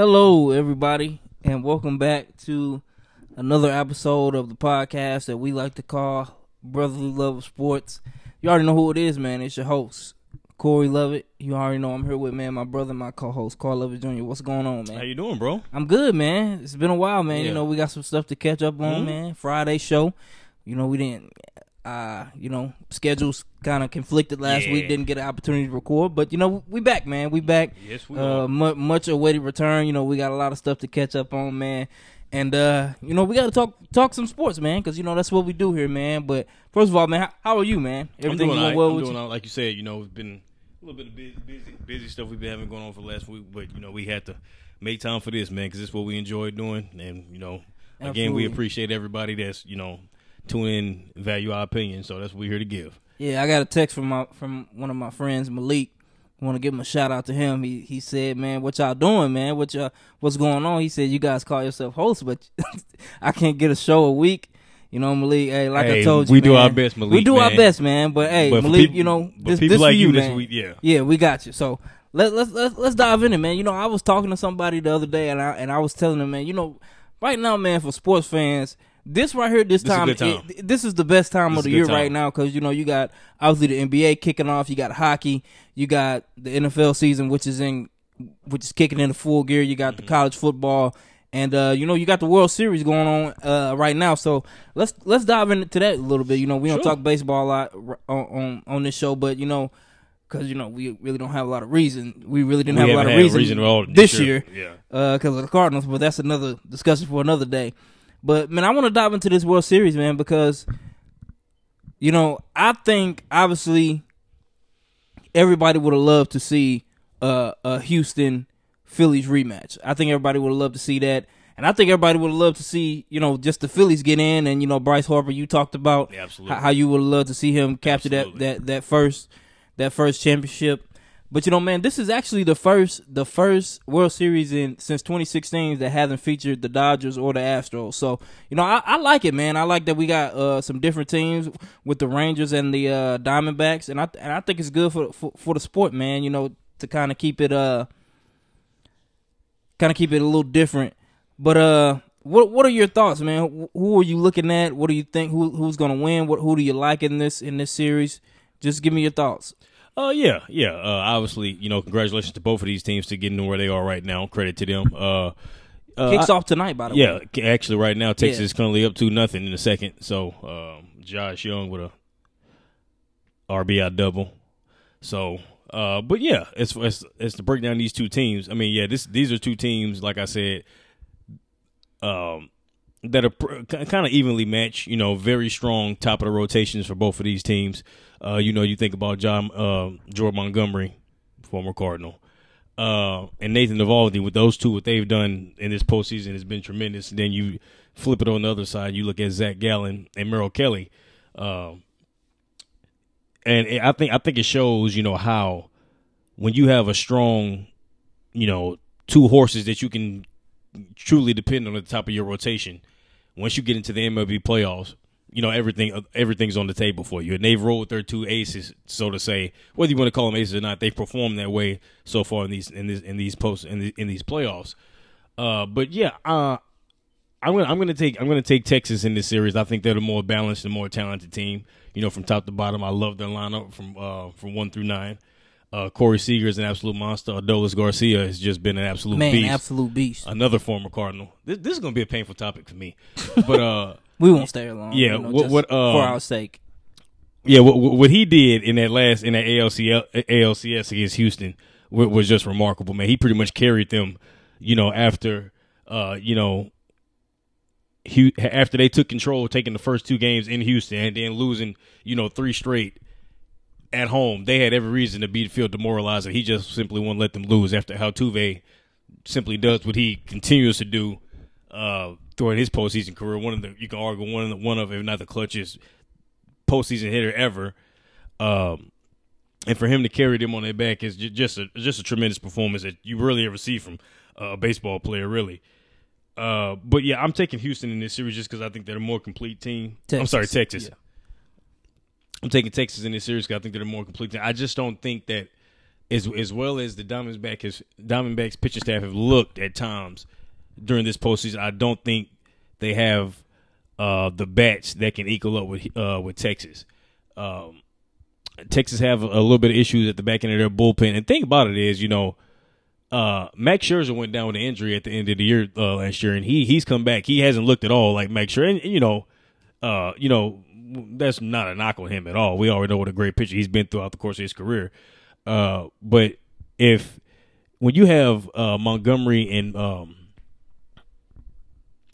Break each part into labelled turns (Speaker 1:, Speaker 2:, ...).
Speaker 1: Hello, everybody, and welcome back to another episode of the podcast that we like to call Brotherly Love of Sports. You already know who it is, man. It's your host, Corey Lovett. You already know I'm here with man, my brother, my co-host, Carl Lovett Jr. What's going on, man?
Speaker 2: How you doing, bro?
Speaker 1: I'm good, man. It's been a while, man. You know, we got some stuff to catch up on,
Speaker 2: Mhm.
Speaker 1: man. Friday show. You know, we didn't uh, you know, schedules kind of conflicted last
Speaker 2: Yeah.
Speaker 1: week. Didn't get an opportunity to record, but you know, we back, man. We back.
Speaker 2: Yes, we
Speaker 1: Uh, mu- much awaited return. You know, we got a lot of stuff to catch up on, man. And uh, you know, we got to talk talk some sports, man, because you know that's what we do here, man. But first of all, man, how, how are you, man?
Speaker 2: I'm
Speaker 1: Everything
Speaker 2: doing
Speaker 1: going
Speaker 2: all right.
Speaker 1: well
Speaker 2: I'm
Speaker 1: with
Speaker 2: doing
Speaker 1: you?
Speaker 2: like you said, you know, it's been a little bit of busy, busy, busy stuff we've been having going on for the last week, but you know, we had to make time for this, man, because it's what we enjoy doing, and you know, again, we appreciate everybody that's you know tune in, value our opinion, so that's what we're here to give.
Speaker 1: Yeah, I got a text from my from one of my friends, Malik. Want to give him a shout out to him. He he said, "Man, what y'all doing, man? What y'all what's going on?" He said, "You guys call yourself hosts, but I can't get a show a week." You know, Malik. Hey, like I told you,
Speaker 2: we do our best, Malik.
Speaker 1: We do our
Speaker 2: man.
Speaker 1: best, man. But hey,
Speaker 2: But
Speaker 1: Malik,
Speaker 2: people-
Speaker 1: you know, this
Speaker 2: people
Speaker 1: this
Speaker 2: like
Speaker 1: for
Speaker 2: you
Speaker 1: you,
Speaker 2: this
Speaker 1: man.
Speaker 2: week, yeah.
Speaker 1: yeah, we got you. So let let's let's let's dive in it, man. You know, I was talking to somebody the other day, and I and I was telling them, man, you know, right now, man, for sports fans, this right here, this,
Speaker 2: This
Speaker 1: time,
Speaker 2: time.
Speaker 1: it- this is the best time
Speaker 2: This
Speaker 1: of the year
Speaker 2: good
Speaker 1: right now because you know you got obviously the NBA kicking off, you got hockey, you got the NFL season, which is in which is kicking into full gear. You got the
Speaker 2: Mm-hmm.
Speaker 1: college football. And uh, you know you got the World Series going on uh, right now, so let's let's dive into that a little bit. You know we don't talk baseball a lot on, on on this show, but you know because you know we really don't have a lot of reason. We really didn't
Speaker 2: We
Speaker 1: have a lot of reason,
Speaker 2: reason at all
Speaker 1: this year
Speaker 2: year. Yeah.
Speaker 1: because of the Cardinals. But that's another discussion for another day. But man, I want to dive into this World Series, man, because you know I think obviously everybody would have loved to see uh, a Houston Phillies rematch. I think everybody would have loved to see that. And I think everybody would have loved to see, you know, just the Phillies get in, and you know, Bryce Harper. You talked about
Speaker 2: Yeah,
Speaker 1: how, you would have loved to see him capture
Speaker 2: Absolutely.
Speaker 1: that that that first that first championship. But you know, man, this is actually the first the first World Series in since 2016 that hasn't featured the Dodgers or the Astros. So you know, I, I like it, man. I like that we got uh, some different teams with the Rangers and the uh, Diamondbacks, and I and I think it's good for for, for the sport, man. You know, to kind of keep it uh kind of keep it a little different. But uh, what what are your thoughts, man? Who are you looking at? What do you think? Who who's gonna win? What who do you like in this in this series? Just give me your thoughts.
Speaker 2: Uh, yeah, yeah. Uh, obviously, you know, congratulations to both of these teams to getting to where they are right now. Credit to them. Uh, uh,
Speaker 1: Kicks
Speaker 2: I-
Speaker 1: off tonight, by the
Speaker 2: Yeah,
Speaker 1: way.
Speaker 2: c- actually, right now Texas
Speaker 1: Yeah.
Speaker 2: is currently up to nothing in the second. So um, Josh Jung with a RBI double. So, uh, but yeah, it's, it's it's to break down these two teams. I mean, yeah, this these are two teams, like I said, um, that are pr- kind of evenly matched. You know, very strong top of the rotations for both of these teams. Uh, you know, you think about John uh, Jordan Montgomery, former Cardinal uh, and Nathan Eovaldi with those two, what they've done in this postseason has been tremendous. And then you flip it on the other side, you look at Zach Gallen and Merrill Kelly, um, and it, I think I think it shows you know how when you have a strong, you know, two horses that you can truly depend on the top of your rotation. Once you get into the MLB playoffs, you know everything everything's on the table for you. And they've rolled their two aces, so to say, whether you want to call them aces or not. They've performed that way so far in these in these in these posts in, the, in these playoffs. Uh, but yeah, uh, I'm gonna I'm gonna take I'm gonna take Texas in this series. I think they're the more balanced and more talented team. You know, from top to bottom, I love their lineup from uh, from one through nine. Uh, Corey Seager is an absolute monster. Adolis Garcia has just been an absolute
Speaker 1: Man,
Speaker 2: beast.
Speaker 1: absolute beast.
Speaker 2: Another former Cardinal. This, this is gonna be a painful topic for me, but uh,
Speaker 1: We won't stay here long.
Speaker 2: Yeah,
Speaker 1: you know,
Speaker 2: what- what, um,
Speaker 1: for our sake.
Speaker 2: yeah, what, what he did in that last in that ALCL, ALCS against Houston was just remarkable, man. He pretty much carried them, you know, after uh, you know, Hu- after they took control, taking the first two games in Houston and then losing, you know, three straight at home. They had every reason to be feel demoralized, and he just simply won't let them lose after how Tuve simply does what he continues to do uh, during his postseason career. One of the you can argue one of the, one of if not the clutchest postseason hitter ever. Um, and for him to carry them on their back is just a just a tremendous performance that you really ever see from a baseball player, really. Uh, but yeah, I'm taking Houston in this series just because I think they're a more complete team. I'm sorry,
Speaker 1: Texas.
Speaker 2: Texas.
Speaker 1: Yeah.
Speaker 2: I'm taking Texas in this series because I think they're more complete. I just don't think that as as well as the Diamondbacks has, Diamondbacks pitching staff have looked at times during this postseason, I don't think they have uh, the bats that can equal up with uh, with Texas. Um, Texas have a little bit of issues at the back end of their bullpen, and thing about it is, you know, uh, Max Scherzer went down with an injury at the end of the year uh, last year, and he he's come back. He hasn't looked at all like Max Scherzer, and, and you know, uh, you know, that's not a knock on him at all. We already know what a great pitcher he's been throughout the course of his career. Uh, but if when you have uh, Montgomery and um,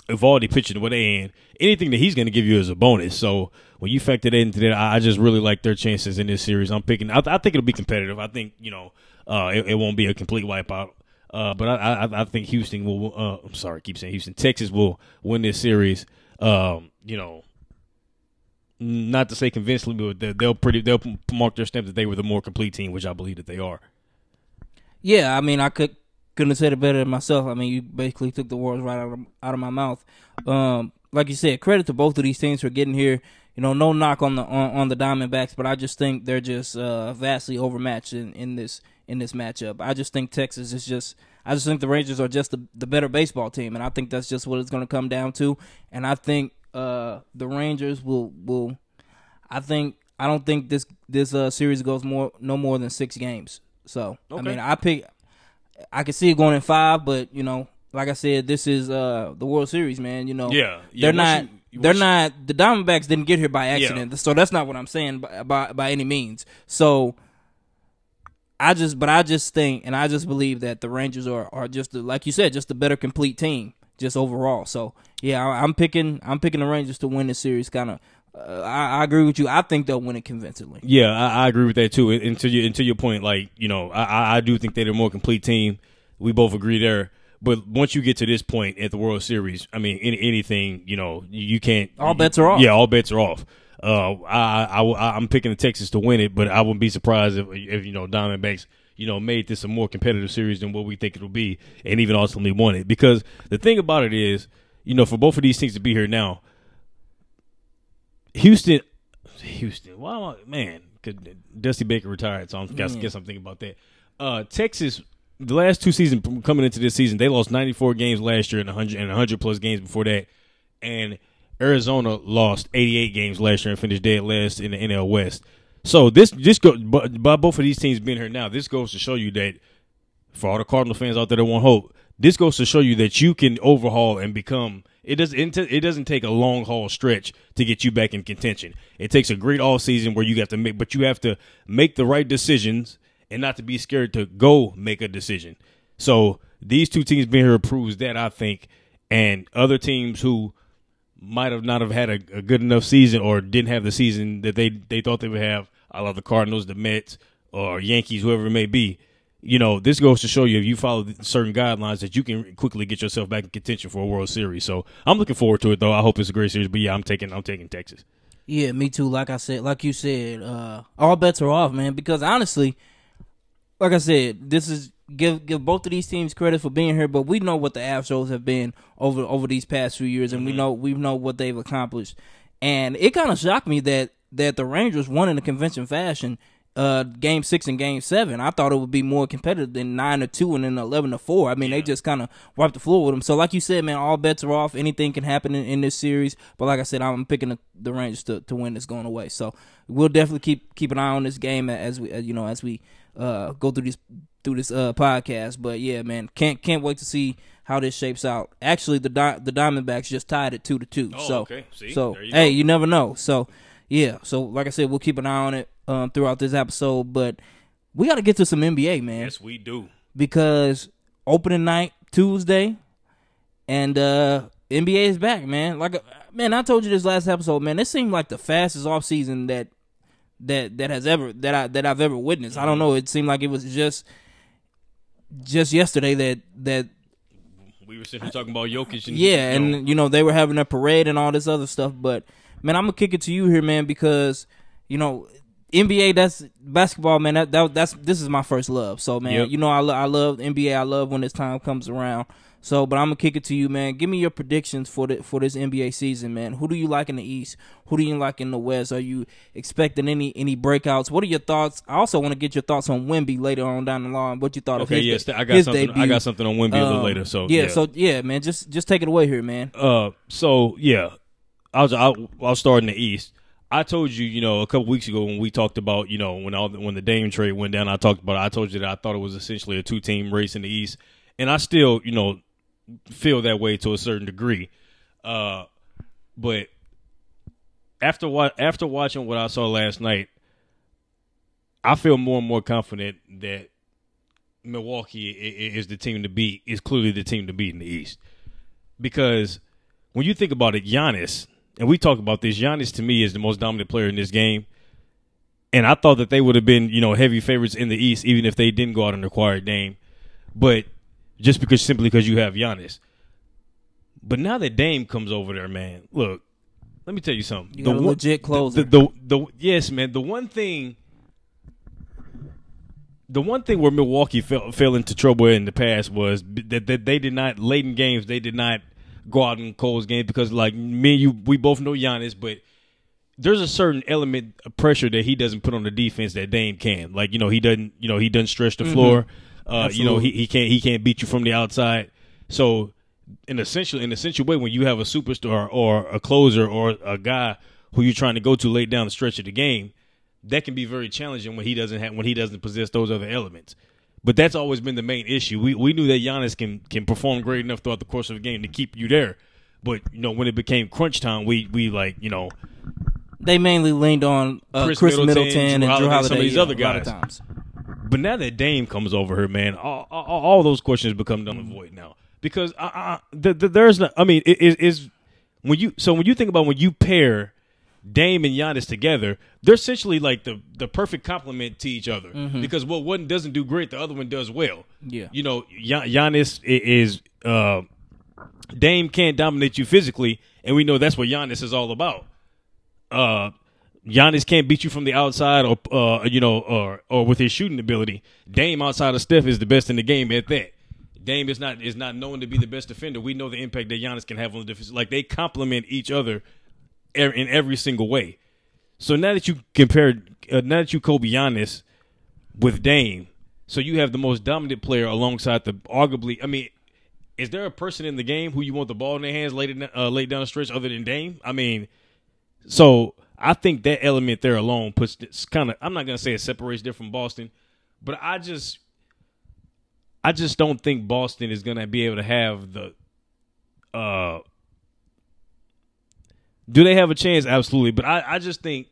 Speaker 2: Eovaldi pitching the way in, anything that he's going to give you is a bonus. So when you factor that into that, I, just really like their chances in this series. I'm picking. I, I think it'll be competitive. I think you know uh, it, it, won't be a complete wipeout. Uh, but I, I, I, think Houston will. Uh, I'm sorry, I keep saying Houston. Texas will win this series. Um, you know, not to say convincingly, but they'll pretty they'll mark their stamp that they were the more complete team, which I believe that they are.
Speaker 1: Yeah, I mean, I could couldn't have said it better than myself. I mean, you basically took the words right out of out of my mouth. Um, like you said, credit to both of these teams for getting here. You know, no knock on the on, on the Diamondbacks, but I just think they're just uh, vastly overmatched in, in this in this matchup. I just think Texas is just. I just think the Rangers are just the, the better baseball team, and I think that's just what it's going to come down to. And I think uh, the Rangers will will. I think I don't think this this uh, series goes more no more than six games. So okay. I mean, I pick I can see it going in five, but you know, like I said, this is uh the World Series, man. You know,
Speaker 2: yeah,
Speaker 1: yeah they're not. You, you they're not. The Diamondbacks didn't get here by accident, yeah. so that's not what I'm saying by, by by any means. So I just, but I just think, and I just believe that the Rangers are are just like you said, just a better complete team, just overall. So yeah, I, am picking, I'm picking the Rangers to win the series, kind of uh, I, I, agree with you. I think they'll win it convincingly.
Speaker 2: Yeah, I, I agree with that too. Until you, until your point, like you know, I, I do think they're a more complete team. We both agree there. But once you get to this point at the World Series, I mean, any, anything, you know, you can't.
Speaker 1: All bets are off.
Speaker 2: Yeah, all bets are off. Uh, I, I, I'm picking the Texas to win it, but I wouldn't be surprised if, if you know, Diamondbacks, you know, made this a more competitive series than what we think it'll be, and even ultimately won it. Because the thing about it is, you know, for both of these teams to be here now, Houston, Houston. why Wow, man, Dusty Baker retired, so I guess, guess I'm thinking about that. Uh, Texas, the last two seasons coming into this season, they lost 94 games last year and 100 and 100 plus games before that, and Arizona lost 88 games last year and finished dead last in the NL West. So this this go by both of these teams being here now, this goes to show you that for all the Cardinal fans out there that want hope, this goes to show you that you can overhaul and become it doesn't it doesn't take a long haul stretch to get you back in contention. It takes a great all season where you have to make but you have to make the right decisions and not to be scared to go make a decision. So these two teams being here proves that I think and other teams who might have not have had a, a, good enough season or didn't have the season that they they thought they would have. I love the Cardinals, the Mets, or Yankees, whoever it may be you know, this goes to show you if you follow certain guidelines that you can quickly get yourself back in contention for a World Series. So I'm looking forward to it, though. I hope it's a great series. But yeah, I'm taking I'm taking Texas.
Speaker 1: Yeah, me too. Like I said, like you said, uh, all bets are off, man. Because honestly, like I said, this is give give both of these teams credit for being here, but we know what the Astros have been over over these past few years, and mm-hmm. we know we know what they've accomplished. And it kind of shocked me that that the Rangers won in a convention fashion uh, game six and game seven. I thought it would be more competitive than nine to two and then eleven to four. I mean, yeah. they just kind of wiped the floor with them. So, like you said, man, all bets are off. Anything can happen in, in this series. But like I said, I'm picking the, the Rangers to, to win this going away. So we'll definitely keep keep an eye on this game as we you know as we uh, go through this through this uh, podcast. But yeah, man, can't can't wait to see how this shapes out. Actually, the Di- the Diamondbacks just tied it two to two.
Speaker 2: Oh,
Speaker 1: so
Speaker 2: okay. See,
Speaker 1: so
Speaker 2: you
Speaker 1: hey, you never know. So yeah, so like I said, we'll keep an eye on it um, throughout this episode. But we got to get to some NBA, man.
Speaker 2: Yes, we do.
Speaker 1: Because opening night Tuesday, and uh NBA is back, man. Like, man, I told you this last episode, man. This seemed like the fastest off season that that that has ever that I that I've ever witnessed. I don't know. It seemed like it was just just yesterday that that
Speaker 2: we were sitting here talking about Jokic. And,
Speaker 1: yeah, you know. and you know they were having a parade and all this other stuff. But man, I'm gonna kick it to you here, man, because you know NBA, that's basketball, man. That, that that's this is my first love. So man, yep. you know I lo- I love NBA. I love when this time comes around. So, but I'm gonna kick it to you, man. Give me your predictions for the for this NBA season, man. Who do you like in the East? Who do you like in the West? Are you expecting any any breakouts? What are your thoughts? I also want to get your thoughts on Wemby later on down the line. What you thought
Speaker 2: Okay,
Speaker 1: of his?
Speaker 2: yes,
Speaker 1: de-
Speaker 2: I got something.
Speaker 1: Debut.
Speaker 2: I got something on Wemby a little
Speaker 1: Um,
Speaker 2: later. So
Speaker 1: yeah, so yeah, man. Just just take it away here, man.
Speaker 2: Uh, so yeah, I was I'll, I'll start in the East. I told you, you know, a couple weeks ago when we talked about, you know, when all when the Dame trade went down, I talked about. I told you that I thought it was essentially a two team race in the East, and I still, you know, feel that way to a certain degree. Uh, but after what after watching what I saw last night, I feel more and more confident that Milwaukee i- i- is the team to beat. Is clearly the team to beat in the East because when you think about it, Giannis, and we talk about this, Giannis to me is the most dominant player in this game. And I thought that they would have been, you know, heavy favorites in the East, even if they didn't go out and acquire Dame. But just because simply because you have Giannis. But now that Dame comes over there, man, look, let me tell you something.
Speaker 1: You got a
Speaker 2: one-
Speaker 1: legit closer.
Speaker 2: The, the, the, yes, man. The one thing, the one thing where Milwaukee fell fell into trouble in the past was that, that they did not late in games. They did not go out and close games because, like me and you, we both know Giannis, but there's a certain element of pressure that he doesn't put on the defense that Dame can. Like you know, he doesn't. You know, he doesn't stretch the floor. Uh, you know, he, he can't he can't beat you from the outside. So, in essential in essential way, when you have a superstar or a closer or a guy who you're trying to go to late down the stretch of the game, that can be very challenging when he doesn't have when he doesn't possess those other elements. But that's always been the main issue. We we knew that Giannis can can perform great enough throughout the course of the game to keep you there. But you know, when it became crunch time, we we like you know
Speaker 1: They mainly leaned on uh, Khris,
Speaker 2: Khris
Speaker 1: Middleton,
Speaker 2: Middleton,
Speaker 1: and Jrue
Speaker 2: Holiday,
Speaker 1: Holiday.
Speaker 2: some of these
Speaker 1: yeah,
Speaker 2: other
Speaker 1: a
Speaker 2: guys.
Speaker 1: times.
Speaker 2: But now that Dame comes over here, man, all, all, all those questions become null and void now because I, I, the, the, there's not. I mean, it is is when you so when you think about when you pair Dame and Giannis together, they're essentially like the the perfect complement to each other because what one doesn't do great, the other one does well.
Speaker 1: Yeah.
Speaker 2: you know, Gian- Giannis is uh, Dame can't dominate you physically, and we know that's what Giannis is all about. Uh, Giannis can't beat you from the outside, or uh, you know, or or with his shooting ability. Dame outside of Steph is the best in the game at that. Dame is not is not known to be the best defender. We know the impact that Giannis can have on the defense. Like they complement each other in every single way. So now that you compare, uh, now that you Kobe Giannis with Dame, so you have the most dominant player alongside the arguably. I mean, is there a person in the game who you want the ball in their hands late in, uh, late down the stretch other than Dame? I mean, so I think that element there alone puts this kind of. I'm not gonna say it separates them from Boston, but I just, I just don't think Boston is gonna be able to have the. uh Do they have a chance? Absolutely, but I, I just think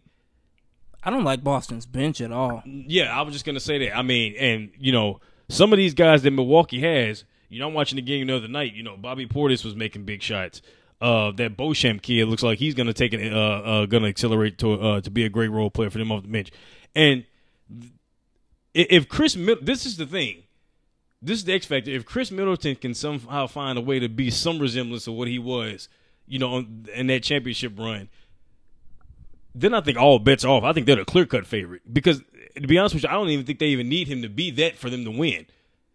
Speaker 1: I don't like Boston's bench at all.
Speaker 2: yeah, I was just gonna say that. I mean, and you know, some of these guys that Milwaukee has, you know, I'm watching the game the other night. You know, Bobby Portis was making big shots. Uh, that Beauchamp kid looks like he's gonna take it. Uh, uh, gonna accelerate to uh to be a great role player for them off the bench. And if Khris, Mid- this is the thing. This is the X factor. If Khris Middleton can somehow find a way to be some resemblance of what he was, you know, in that championship run, then I think all bets off. I think they're the clear cut favorite because, to be honest with you, I don't even think they even need him to be that for them to win.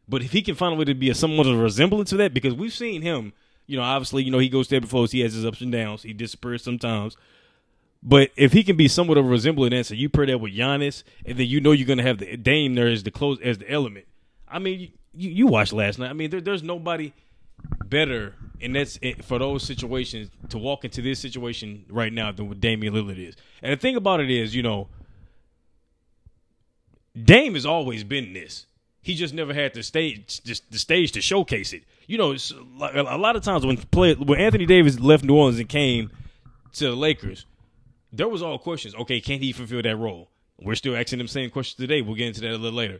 Speaker 2: But if he can find a way to be a somewhat of a resemblance of that, because we've seen him, you know, obviously, you know, he goes to and flows, he has his ups and downs, he disappears sometimes. But if he can be somewhat of a resemblance, and you pair that with Giannis, and then you know you're going to have the Dame there as the close as the element. I mean, you, you watched last night. I mean, there, there's nobody better, and that's it, for those situations to walk into this situation right now than what Damian Lillard is. And the thing about it is, you know, Dame has always been this. He just never had the stage, just the stage to showcase it. You know, a lot of times when play when Anthony Davis left New Orleans and came to the Lakers, there was all questions. Okay, can he fulfill that role? We're still asking them same questions today. We'll get into that a little later.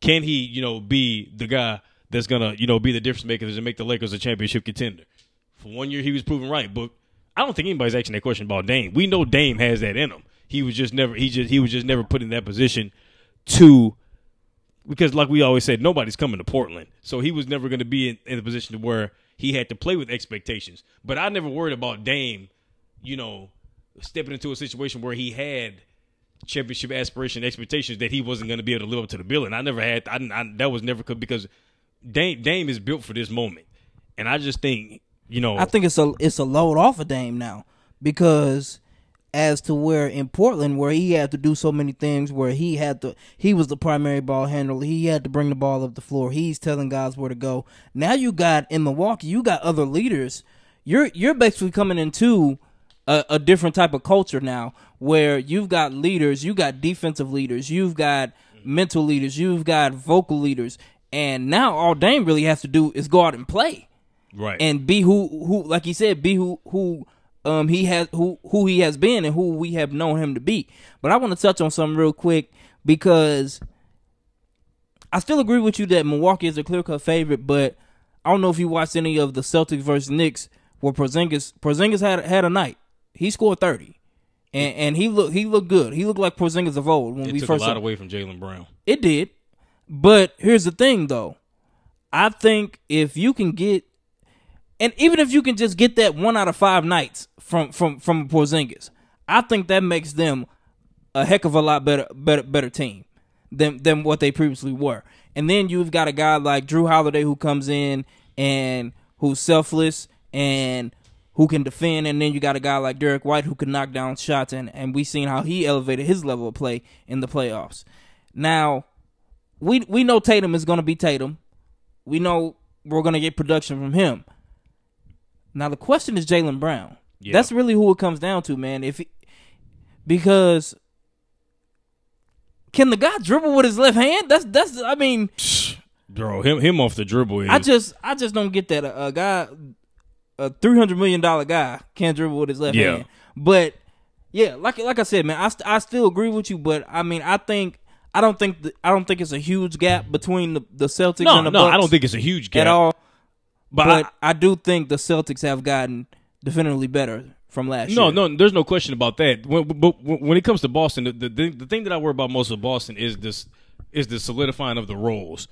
Speaker 2: Can he, you know, be the guy that's gonna, you know, be the difference maker and make the Lakers a championship contender? For one year, he was proven right, but I don't think anybody's asking that question about Dame. We know Dame has that in him. He was just never, he just, he was just never put in that position to, because like we always said, nobody's coming to Portland, so he was never going to be in, in a position to where he had to play with expectations. But I never worried about Dame, you know, stepping into a situation where he had championship aspiration expectations that he wasn't going to be able to live up to the billing. I never had I, I, that was never because Dame, Dame is built for this moment, and I just think you know
Speaker 1: I think it's a it's a load off of Dame now because as to where in Portland where he had to do so many things where he had to he was the primary ball handler. He had to bring the ball up the floor. He's telling guys where to go. Now you got in Milwaukee you got other leaders. You're you're basically coming into a, a different type of culture now where you've got leaders you got defensive leaders you've got mental leaders you've got vocal leaders and now all Dame really has to do is go out and play
Speaker 2: right
Speaker 1: and be who who like he said be who who um he has who who he has been and who we have known him to be. But I want to touch on something real quick because I still agree with you that Milwaukee is a clear cut favorite, but I don't know if you watched any of the Celtics versus Knicks where Porzingis Porzingis had had a night. He scored thirty. And and he looked he looked good. He looked like Porzingis of old when
Speaker 2: it
Speaker 1: we
Speaker 2: took
Speaker 1: first
Speaker 2: a lot
Speaker 1: saw-
Speaker 2: away from Jaylen Brown.
Speaker 1: it did. But here's the thing though. I think if you can get and even if you can just get that one out of five nights from from from Porzingis, I think that makes them a heck of a lot better better better team than than what they previously were. And then you've got a guy like Jrue Holiday who comes in and who's selfless and who can defend, and then you got a guy like Derrick White who can knock down shots, and and we seen how he elevated his level of play in the playoffs. Now, we we know Tatum is going to be Tatum. We know we're going to get production from him. Now the question is Jaylen Brown.
Speaker 2: Yeah.
Speaker 1: That's really who it comes down to, man. If he, because can the guy dribble with his left hand? That's that's. I mean,
Speaker 2: Bro, him him off the dribble is
Speaker 1: I just I just don't get that a, a guy, a three hundred million dollar guy can't dribble with his left
Speaker 2: Yeah.
Speaker 1: hand. But yeah, like like I said, man, I st- I still agree with you. But I mean, I think I don't think the, I don't think it's a huge gap between the, the Celtics
Speaker 2: no
Speaker 1: and the
Speaker 2: no. I don't think it's a huge gap
Speaker 1: at all.
Speaker 2: But,
Speaker 1: But I, do think the Celtics have gotten definitively better from last
Speaker 2: no
Speaker 1: year.
Speaker 2: no. No, there's no question about that. When, but when it comes to Boston, the, the the thing that I worry about most of Boston is this is the solidifying of the roles.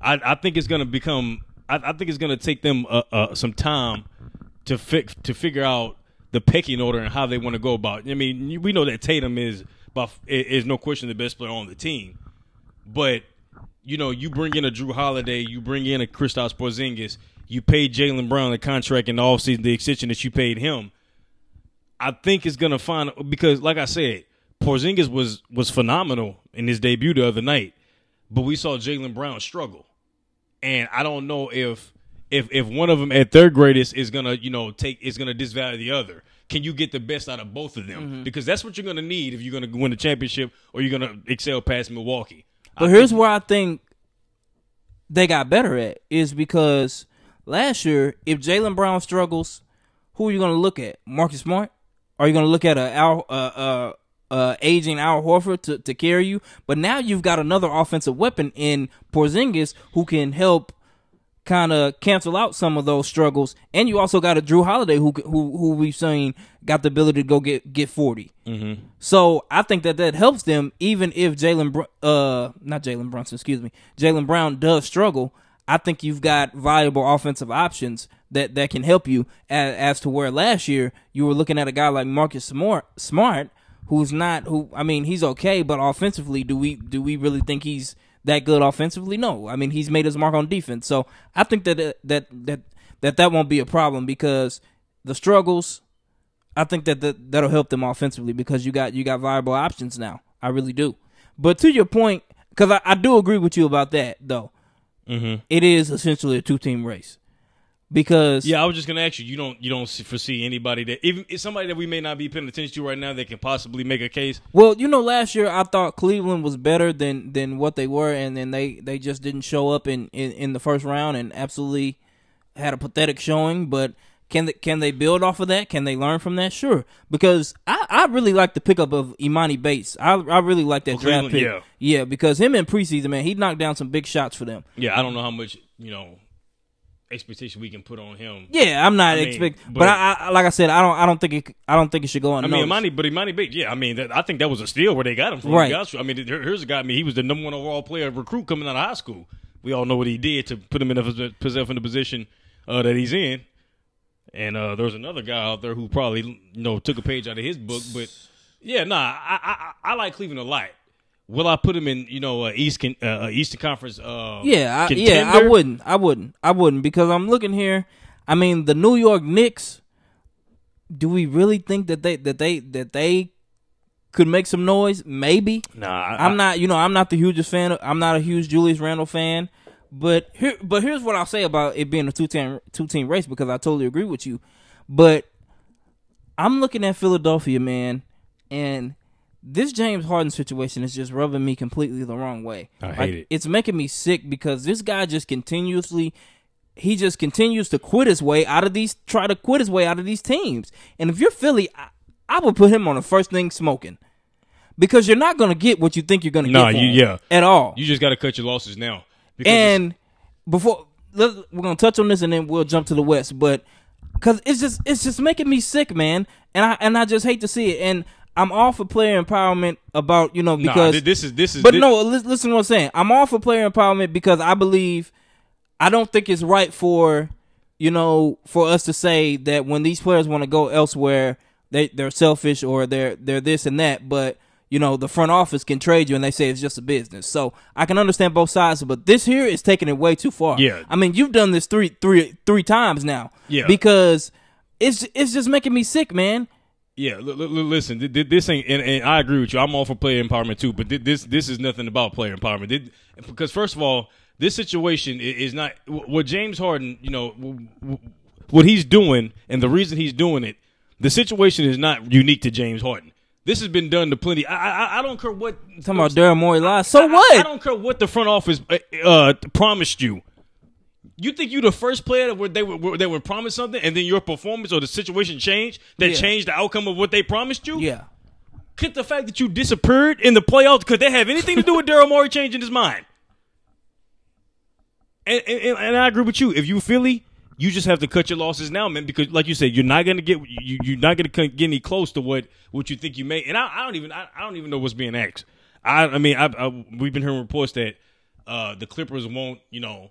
Speaker 2: I I think it's going to become. I, I think it's going to take them uh, uh, some time to fix to figure out the pecking order and how they want to go about. it. I mean, we know that Tatum is by is no question the best player on the team, but you know, you bring in a Jrue Holiday, you bring in a Kristaps Porzingis, you pay Jaylen Brown the contract in the offseason, the extension that you paid him. I think it's gonna find because, like I said, Porzingis was was phenomenal in his debut the other night, but we saw Jaylen Brown struggle, and I don't know if if if one of them at their greatest is gonna you know take is gonna disvalue the other. Can you get the best out of both of them? Because that's what you're gonna need if you're gonna win the championship or you're gonna excel past Milwaukee.
Speaker 1: But here's where I think they got better at is because last year, if Jaylen Brown struggles, who are you going to look at? Marcus Smart? Are you going to look at a Al, uh, uh, uh, aging Al Horford to, to carry you? But now you've got another offensive weapon in Porzingis who can help kind of cancel out some of those struggles, and you also got a Jrue Holiday who who who we've seen got the ability to go get get 40
Speaker 2: Mm-hmm.
Speaker 1: So I think that that helps them, even if Jalen, Br- uh, not Jalen Brunson, excuse me, Jaylen Brown does struggle. I think you've got valuable offensive options that that can help you. As, as to where last year you were looking at a guy like Marcus Smart, Smart, who's not who. I mean, he's okay, but offensively, do we do we really think he's that good offensively? No. I mean, he's made his mark on defense. So I think that that that that that, won't be a problem because the struggles I think that, that that'll help them offensively because you got you got viable options now. I really do. But to your point, because I, I do agree with you about that though.
Speaker 2: Mm-hmm.
Speaker 1: It is essentially a two team race because
Speaker 2: Yeah, I was just gonna ask you. You don't you don't foresee anybody that even somebody that we may not be paying attention to right now that can possibly make a case.
Speaker 1: well, you know, last year I thought Cleveland was better than than what they were, and then they they just didn't show up in in, in the first round and absolutely had a pathetic showing. But can they, can they build off of that? Can they learn from that? Sure, because I, I really like the pickup of Emoni Bates. I I really like that
Speaker 2: For
Speaker 1: draft
Speaker 2: Cleveland,
Speaker 1: pick.
Speaker 2: yeah.
Speaker 1: yeah, because him in preseason, man, he knocked down some big shots for them.
Speaker 2: Yeah, I don't know how much you know expectation we can put on him.
Speaker 1: Yeah, I'm not
Speaker 2: I mean,
Speaker 1: expecting, but,
Speaker 2: but-
Speaker 1: I, I like I said, I don't I don't think it I don't think it should go
Speaker 2: on.
Speaker 1: I
Speaker 2: mean, Emoni, but Emoni Bates, yeah, I mean, that, I think that was a steal where they got him from.
Speaker 1: Right.
Speaker 2: Guys, I mean, here's a guy. I mean, he was the number one overall player recruit coming out of high school. We all know what he did to put him in a, himself in the position uh, that he's in. And uh, there was another guy out there who probably you know took a page out of his book. But yeah, nah, I, I I like Cleveland a lot. Will I put him in? You know, uh, East con- uh, Eastern Conference. Uh,
Speaker 1: Yeah, I,
Speaker 2: contender?
Speaker 1: yeah, I wouldn't. I wouldn't. I wouldn't because I'm looking here. I mean, the New York Knicks. Do we really think that they that they that they could make some noise? Maybe.
Speaker 2: Nah, I,
Speaker 1: I'm not. You know, I'm not the hugest fan. Of, I'm not a huge Julius Randle fan. But here, but here's what I'll say about it being a two team two team race because I totally agree with you. But I'm looking at Philadelphia, man, and this James Harden situation is just rubbing me completely the wrong way.
Speaker 2: I
Speaker 1: Like,
Speaker 2: hate it.
Speaker 1: It's making me sick because this guy just continuously he just continues to quit his way out of these try to quit his way out of these teams. And if you're Philly, I, I would put him on the first thing smoking. Because you're not going to get what you think you're going to
Speaker 2: Nah,
Speaker 1: get.
Speaker 2: you- yeah.
Speaker 1: At all.
Speaker 2: you just got to cut your losses now.
Speaker 1: And before we're going to touch on this and then we'll jump to the west, but cuz it's just it's just making me sick, man. And I and I just hate to see it. And I'm all for player empowerment about, you know, because
Speaker 2: thi- this is this is.
Speaker 1: but
Speaker 2: thi-
Speaker 1: no, listen to what I'm saying. I'm all for player empowerment because I believe I don't think it's right for you know for us to say that when these players want to go elsewhere, they they're selfish or they're they're this and that. But you know the front office can trade you and they say it's just a business. So I can understand both sides, but this here is taking it way too far.
Speaker 2: Yeah.
Speaker 1: I mean you've done this three three three times now.
Speaker 2: Yeah.
Speaker 1: because it's it's just making me sick, man.
Speaker 2: Yeah, l- l- listen, th- th- this ain't, and, and I agree with you. I'm all for player empowerment too, but th- this this is nothing about player empowerment. Because first of all, this situation is not what James Harden, you know, what he's doing, and the reason he's doing it. The situation is not unique to James Harden. This has been done to plenty. I I, I don't care what
Speaker 1: Talking about Daryl Morey lies. So
Speaker 2: I-
Speaker 1: what?
Speaker 2: I, don't care what the front office uh, uh, promised you. You think you the first player that were they were they were promised something, and then your performance or the situation changed that
Speaker 1: Yeah.
Speaker 2: changed the outcome of what they promised you?
Speaker 1: yeah.
Speaker 2: Could the fact that you disappeared in the playoffs could that have anything to do with Daryl Morey changing his mind? And, and, and I agree with you. If you Philly, you just have to cut your losses now, man. Because like you said, you're not gonna get you, you're not gonna get any close to what what you think you may. And I, I don't even I, I don't even know what's being asked. I I mean I, I we've been hearing reports that uh, the Clippers won't you know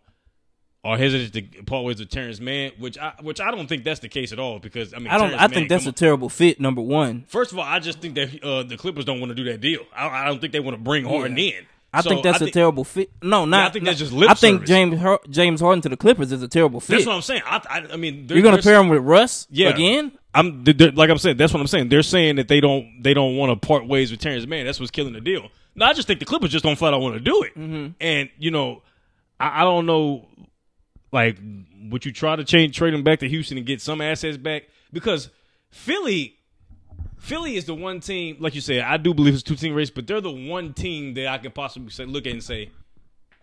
Speaker 2: are hesitant to part ways with Terance Mann, which I which I don't think that's the case at all. Because I mean
Speaker 1: I don't.
Speaker 2: Terance
Speaker 1: I
Speaker 2: Mann,
Speaker 1: think that's a
Speaker 2: on.
Speaker 1: terrible fit. Number one,
Speaker 2: First of all, I just think that uh, the Clippers don't want to do that deal. I, I don't think they want to bring Harden in.
Speaker 1: I
Speaker 2: So
Speaker 1: think that's a
Speaker 2: think-
Speaker 1: terrible fit. No, not.
Speaker 2: I think that's just lip
Speaker 1: I think
Speaker 2: service.
Speaker 1: James Har- James Harden to the Clippers is a terrible fit.
Speaker 2: That's what I'm saying. I, I, I mean,
Speaker 1: You're gonna pair him with Russ
Speaker 2: yeah.
Speaker 1: again?
Speaker 2: I'm like I'm saying. That's what I'm saying. They're saying that they don't they don't want to part ways with Terance Mann. That's what's killing the deal. No, I just think the Clippers just don't flat out want to do it.
Speaker 1: Mm-hmm.
Speaker 2: And you know, I, I don't know, like, would you try to change trade him back to Houston and get some assets back because Philly. Philly is the one team, like you said, I do believe it's two team race, but they're the one team that I can possibly say, look at and say,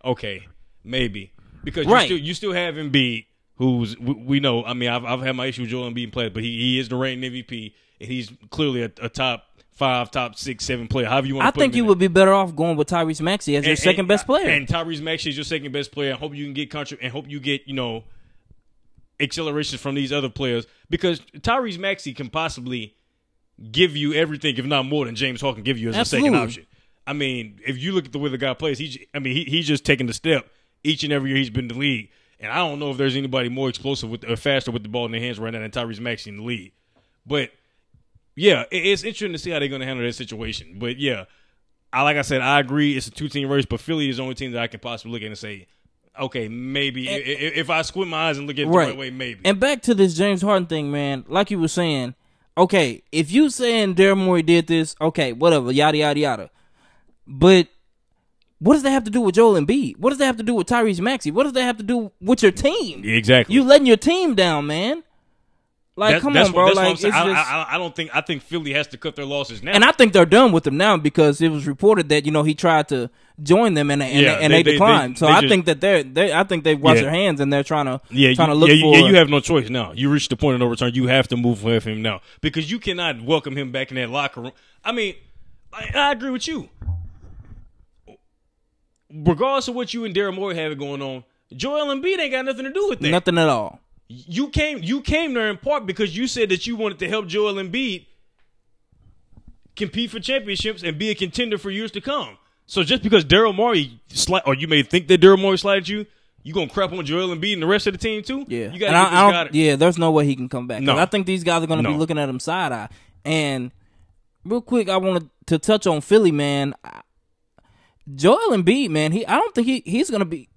Speaker 2: okay, maybe because
Speaker 1: Right.
Speaker 2: you still you still have Embiid, who's we, we know. I mean, I've I've had my issue with Joel Embiid in play, but he, he is the reigning MVP, and he's clearly a, a top five, top six, seven player. However you want.
Speaker 1: I
Speaker 2: to put
Speaker 1: think you would be better off going with Tyrese Maxey as your
Speaker 2: and-
Speaker 1: second
Speaker 2: and-
Speaker 1: best uh, player.
Speaker 2: And Tyrese Maxey is your second best player. I hope you can get country and hope you get you know accelerations from these other players because Tyrese Maxey can possibly give you everything, if not more, than James Harden can give you as a second option. I mean, if you look at the way the guy plays, he's I mean he, he's just taking the step each and every year he's been in the league. And I don't know if there's anybody more explosive with or faster with the ball in their hands right now than Tyrese Maxey in the league. But yeah, it's interesting to see how they're going to handle that situation. But yeah, I like I said, I agree. It's a two team race, but Philly is the only team that I can possibly look at and say, okay, maybe i- i- if I squint my eyes and look at it the
Speaker 1: Right.
Speaker 2: right way, maybe.
Speaker 1: And back to this James Harden thing, man. Like you were saying, okay, if you saying Daryl Morey did this, okay, whatever, yada yada yada. But what does that have to do with Joel Embiid? What does that have to do with Tyrese Maxey? What does that have to do with your team?
Speaker 2: exactly.
Speaker 1: You letting your team down, man. Like, come
Speaker 2: that's
Speaker 1: on,
Speaker 2: what-
Speaker 1: bro.
Speaker 2: what
Speaker 1: Like, it's
Speaker 2: saying.
Speaker 1: just,
Speaker 2: I, I, I don't think I think Philly has to cut their losses now.
Speaker 1: and I think they're done with him now because it was reported that you know he tried to join them and and,
Speaker 2: Yeah,
Speaker 1: and
Speaker 2: they-
Speaker 1: they, declined.
Speaker 2: they-
Speaker 1: so
Speaker 2: they
Speaker 1: I
Speaker 2: just-
Speaker 1: think that they're they I think they've washed
Speaker 2: Yeah.
Speaker 1: their hands and they're trying to
Speaker 2: yeah,
Speaker 1: trying
Speaker 2: you,
Speaker 1: to look
Speaker 2: yeah,
Speaker 1: for
Speaker 2: yeah, you have no choice now. You reached the point of no return. You have to move with him now because you cannot welcome him back in that locker room. I mean, I, I agree with you. Regardless of what you and Daryl Morey have going on, Joel Embiid ain't got nothing to do with that.
Speaker 1: nothing at all.
Speaker 2: You came you came there in part because you said that you wanted to help Joel Embiid compete for championships and be a contender for years to come. So just because Daryl Morey slide, or you may think that Daryl Morey slided you, you gonna crap on Joel Embiid and the rest of the team too?
Speaker 1: Yeah,
Speaker 2: you gotta
Speaker 1: and I, I don't, yeah, there's no way he can come back.
Speaker 2: No.
Speaker 1: I think these guys are going to
Speaker 2: No.
Speaker 1: be looking at him side eye. And real quick, I wanted to touch on Philly, man. Joel Embiid, man, he I don't think he he's gonna be.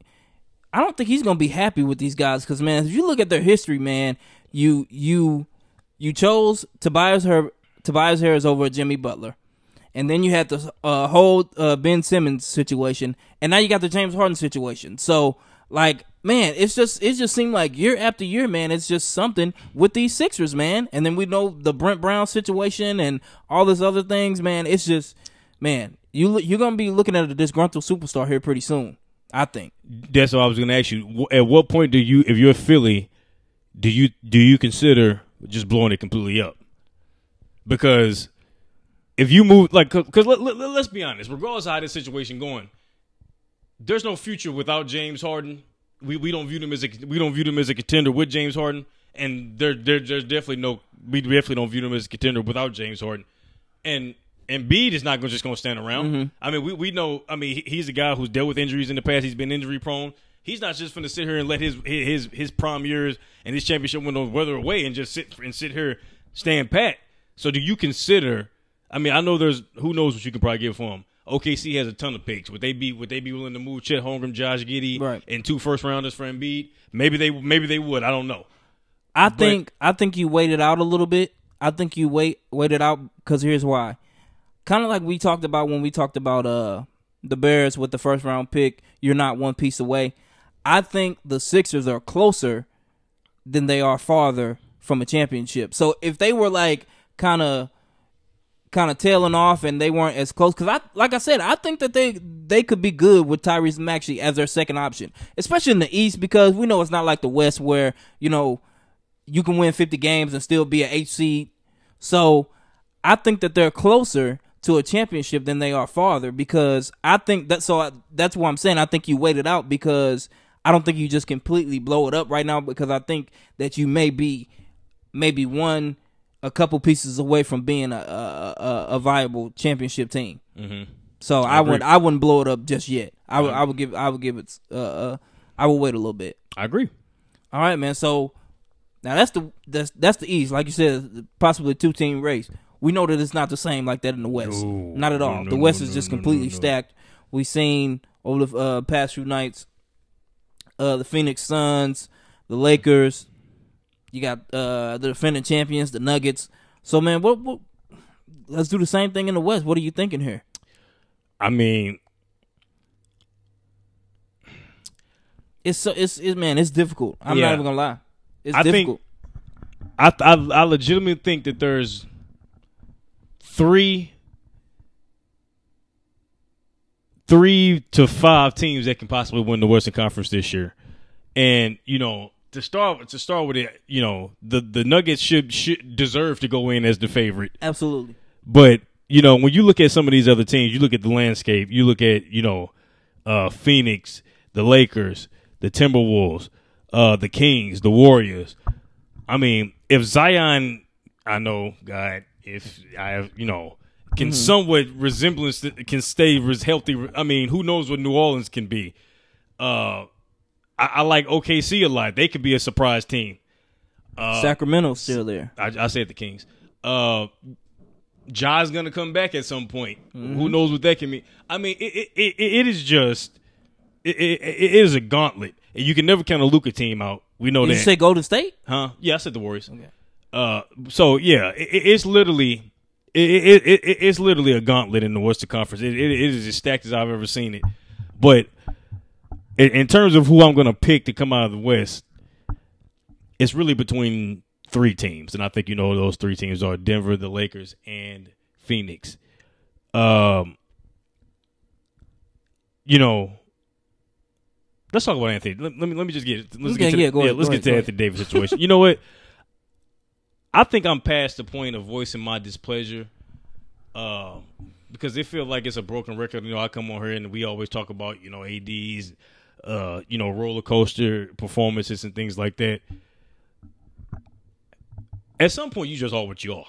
Speaker 1: I don't think he's gonna be happy with these guys because man, if you look at their history, man, you you you chose Tobias Her Tobias Harris over Jimmy Butler, and then you had the uh, whole uh, Ben Simmons situation, and now you got the James Harden situation. So like, man, it's just it just seemed like year after year, man, it's just something with these Sixers, man. And then we know the Brett Brown situation and all this other things, man. It's just, man, you you're gonna be looking at a disgruntled superstar here pretty soon. I think.
Speaker 2: That's what I was going to ask you. At what point do you, if you're a Philly, do you do you consider just blowing it completely up? Because if you move like, because let, let, let's be honest, regardless of how this situation going, there's no future without James Harden. We we don't view them as a we don't view them as a contender with James Harden, and there there there's definitely no we definitely don't view them as a contender without James Harden, and Embiid is not going just going to stand around.
Speaker 1: Mm-hmm.
Speaker 2: I mean, we we know. I mean, he's a guy who's dealt with injuries in the past. He's been injury prone. He's not just going to sit here and let his his his prime years and his championship window weather away and just sit and sit here stand pat. So, do you consider? I mean, I know there's who knows what you can probably get for him. OKC has a ton of picks. Would they be would they be willing to move Chet Holmgren, Josh Giddey,
Speaker 1: Right.
Speaker 2: and two first rounders for Embiid? Maybe they maybe they would. I don't know.
Speaker 1: I think I think you waited out a little bit. I think you wait waited out because here's why. Kind of like we talked about when we talked about uh the Bears with the first round pick. You're not one piece away. I think the Sixers are closer than they are farther from a championship. So if they were like kind of kind of tailing off and they weren't as close because I like I said I think that they they could be good with Tyrese Maxey as their second option, especially in the East because we know it's not like the West where you know you can win 50 games and still be an H seed. So I think that they're closer to a championship than they are farther because I think that so I, that's why I'm saying I think you waited out because I don't think you just completely blow it up right now because I think that you may be maybe one a couple pieces away from being a a, a, viable championship team.
Speaker 2: Mm-hmm.
Speaker 1: So I,
Speaker 2: agree.
Speaker 1: would I wouldn't blow it up just yet. I would I would give I would give it uh, uh I would wait a little bit.
Speaker 2: I agree.
Speaker 1: All right, man. So now that's the that's that's the East, like you said, possibly two team race. We know that it's not the same like that in the West.
Speaker 2: No.
Speaker 1: not at all.
Speaker 2: no,
Speaker 1: the West
Speaker 2: no,
Speaker 1: is just completely stacked. We've seen over the uh, past few nights, uh, the Phoenix Suns, the Lakers. You got uh, the defending champions, the Nuggets. So man, what, what? Let's do the same thing in the West. What are you thinking here?
Speaker 2: I mean,
Speaker 1: It's so it's it, man, it's difficult. I'm
Speaker 2: Yeah.
Speaker 1: not even gonna lie. It's
Speaker 2: I think-
Speaker 1: difficult.
Speaker 2: I, I I legitimately think that there's three three to five teams that can possibly win the Western Conference this year. And, you know, to start to start with it, you know, the the Nuggets should should deserve to go in as the favorite.
Speaker 1: Absolutely.
Speaker 2: But you know, when you look at some of these other teams, you look at the landscape. You look at you know, uh, Phoenix, the Lakers, the Timberwolves, uh, the Kings, the Warriors. I mean, if Zion, I know, God, if I have, you know, can somewhat resemblance can stay healthy. I mean, who knows what New Orleans can be? Uh, I, I like OKC a lot. They could be a surprise team. Uh,
Speaker 1: Sacramento's still there.
Speaker 2: I, I said the Kings. Uh, Ja's gonna come back at some point. Who knows what that can mean? I mean, it it, it, it is just it, it, it is a gauntlet, and you can never count a Luka team out. We know
Speaker 1: Did
Speaker 2: that,
Speaker 1: you say Golden State?
Speaker 2: huh? Yeah, I said the Warriors.
Speaker 1: Okay.
Speaker 2: Uh, so yeah, it, it- it's literally it, it, it, it- it's literally a gauntlet in the Western Conference. It, it, it is as stacked as I've ever seen it. But in, in terms of who I'm going to pick to come out of the West, it's really between three teams, and I think you know those three teams are Denver, the Lakers, and Phoenix. Um, you know. Let's talk about Anthony. Let, let me let me just get let's
Speaker 1: Okay,
Speaker 2: get to
Speaker 1: yeah,
Speaker 2: the-
Speaker 1: go ahead,
Speaker 2: let's get
Speaker 1: ahead,
Speaker 2: to Anthony Davis situation. you know what? I think I'm past the point of voicing my displeasure, um, because it feels like it's a broken record. You know, I come on here and we always talk about you know AD's, uh, you know roller coaster performances and things like that. At some point, you just are what you are,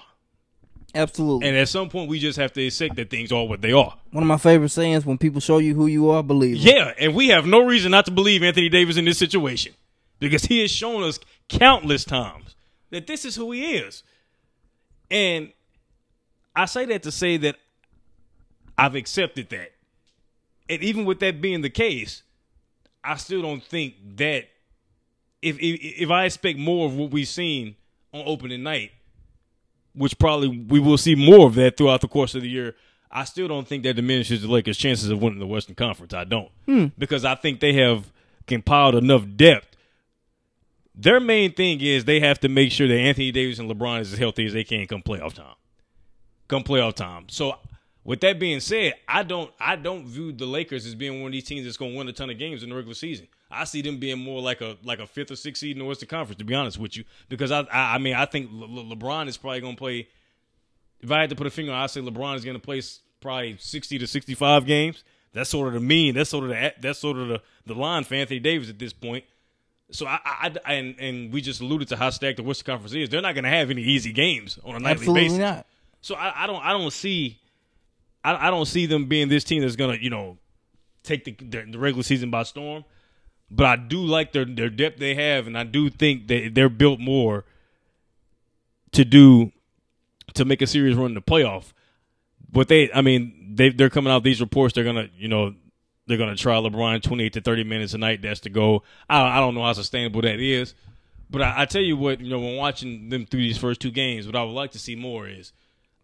Speaker 1: Absolutely.
Speaker 2: and at some point, we just have to accept that things are what they are.
Speaker 1: One of my favorite sayings: "When people show you who you are, believe." them.
Speaker 2: Yeah, and we have no reason not to believe Anthony Davis in this situation because he has shown us countless times that this is who he is. And I say that to say that I've accepted that. and even with that being the case, I still don't think that if if, if I expect more of what we've seen on opening night, which probably we will see more of that throughout the course of the year. I still don't think that diminishes the Lakers' chances of winning the Western Conference. I don't hmm. because I think they have compiled enough depth. Their main thing is they have to make sure that Anthony Davis and LeBron is as healthy as they can come playoff time. Come playoff time. So with that being said, I don't I don't view the Lakers as being one of these teams that's going to win a ton of games in the regular season. I see them being more like a like a fifth or sixth seed in the Western Conference. To be honest with you, because I I, I mean I think Le- Le- LeBron is probably going to play. If I had to put a finger on, I'd say LeBron is going to play probably sixty to sixty five games. That's sort of the mean. That's sort of the that's sort of the, the line for Anthony Davis at this point. So I, I, I and and we just alluded to how stacked the Western Conference is. They're not going to have any easy games on a nightly
Speaker 1: Absolutely
Speaker 2: basis.
Speaker 1: not.
Speaker 2: So I, I don't I don't see I, I don't see them being this team that's gonna you know take the, the the regular season by storm. But I do like their their depth they have, and I do think that they're built more to do to make a serious run in the playoff. But they, I mean, they they're coming out these reports. They're gonna you know they're gonna try LeBron twenty eight to thirty minutes a night. That's the goal. I I don't know how sustainable that is. But I, I tell you what, you know, when watching them through these first two games, what I would like to see more is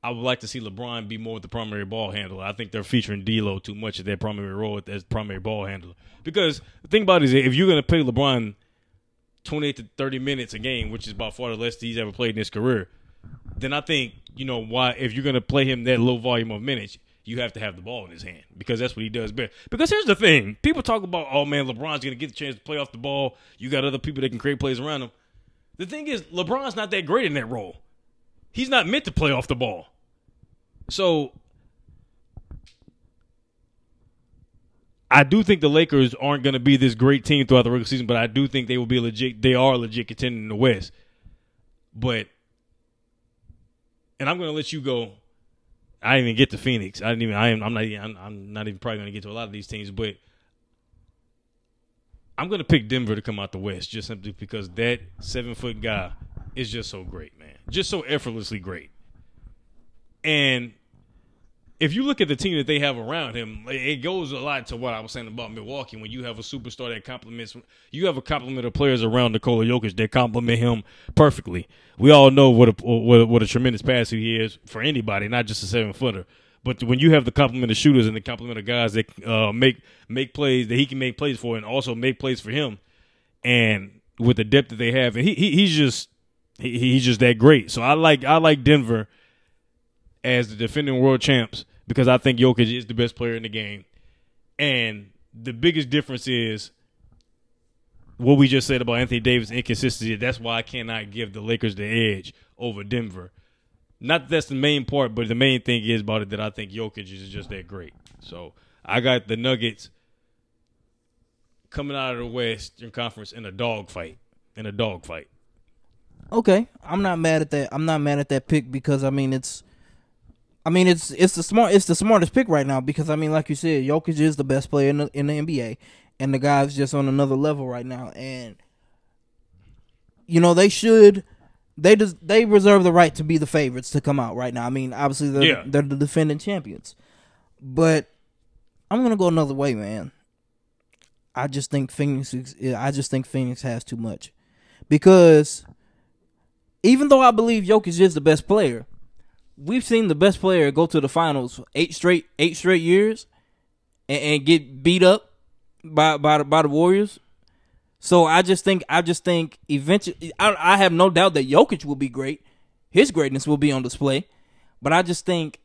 Speaker 2: I would like to see LeBron be more of the primary ball handler. I think they're featuring D'Lo too much of their primary role as primary ball handler. Because the thing about it is, if you're going to play LeBron 28 to 30 minutes a game, which is by far the least he's ever played in his career, then I think you know why if you're going to play him that low volume of minutes, you have to have the ball in his hand because that's what he does best. Because here's the thing: people talk about, oh man, LeBron's going to get the chance to play off the ball. You got other people that can create plays around him. The thing is, LeBron's not that great in that role. He's not meant to play off the ball. So I do think the Lakers aren't going to be this great team throughout the regular season, but I do think they will be legit. They are legit contending in the West. But, and I'm going to let you go. I didn't even get to Phoenix. I didn't even. I am. I'm not. I'm, I'm not even probably going to get to a lot of these teams, but I'm going to pick Denver to come out the West just simply because that seven foot guy is just so great, man. Just so effortlessly great. And if you look at the team that they have around him, it goes a lot to what I was saying about Milwaukee. When you have a superstar that complements, you have a complement of players around Nikola Jokic that complement him perfectly. We all know what a what, a- what a tremendous passer he is for anybody, not just a seven footer. But when you have the complement of shooters and the complement of guys that uh, make make plays that he can make plays for, and also make plays for him, and with the depth that they have, and he, he he's just he, he's just that great. So I like I like Denver as the defending world champs because I think Jokic is the best player in the game. And the biggest difference is what we just said about Anthony Davis inconsistency. That's why I cannot give the Lakers the edge over Denver. Not that that's the main part, but the main thing is about it that I think Jokic is just that great. So I got the Nuggets coming out of the Western Conference in a dogfight. In a dogfight.
Speaker 1: Okay, I'm not mad at that. I'm not mad at that pick because I mean it's, I mean it's it's the smart it's the smartest pick right now because I mean like you said, Jokic is the best player in the in the NBA, and the guy's just on another level right now, and you know they should. They just they reserve the right to be the favorites to come out right now. I mean, obviously they're
Speaker 2: Yeah.
Speaker 1: they're the defending champions, but I'm gonna go another way, man. I just think Phoenix. is- I just think Phoenix has too much because even though I believe Jokic is the best player, we've seen the best player go to the finals eight straight eight straight years and, and get beat up by by the, by the Warriors. So I just think I just think eventually I, I have no doubt that Jokic will be great. His greatness will be on display, but I just think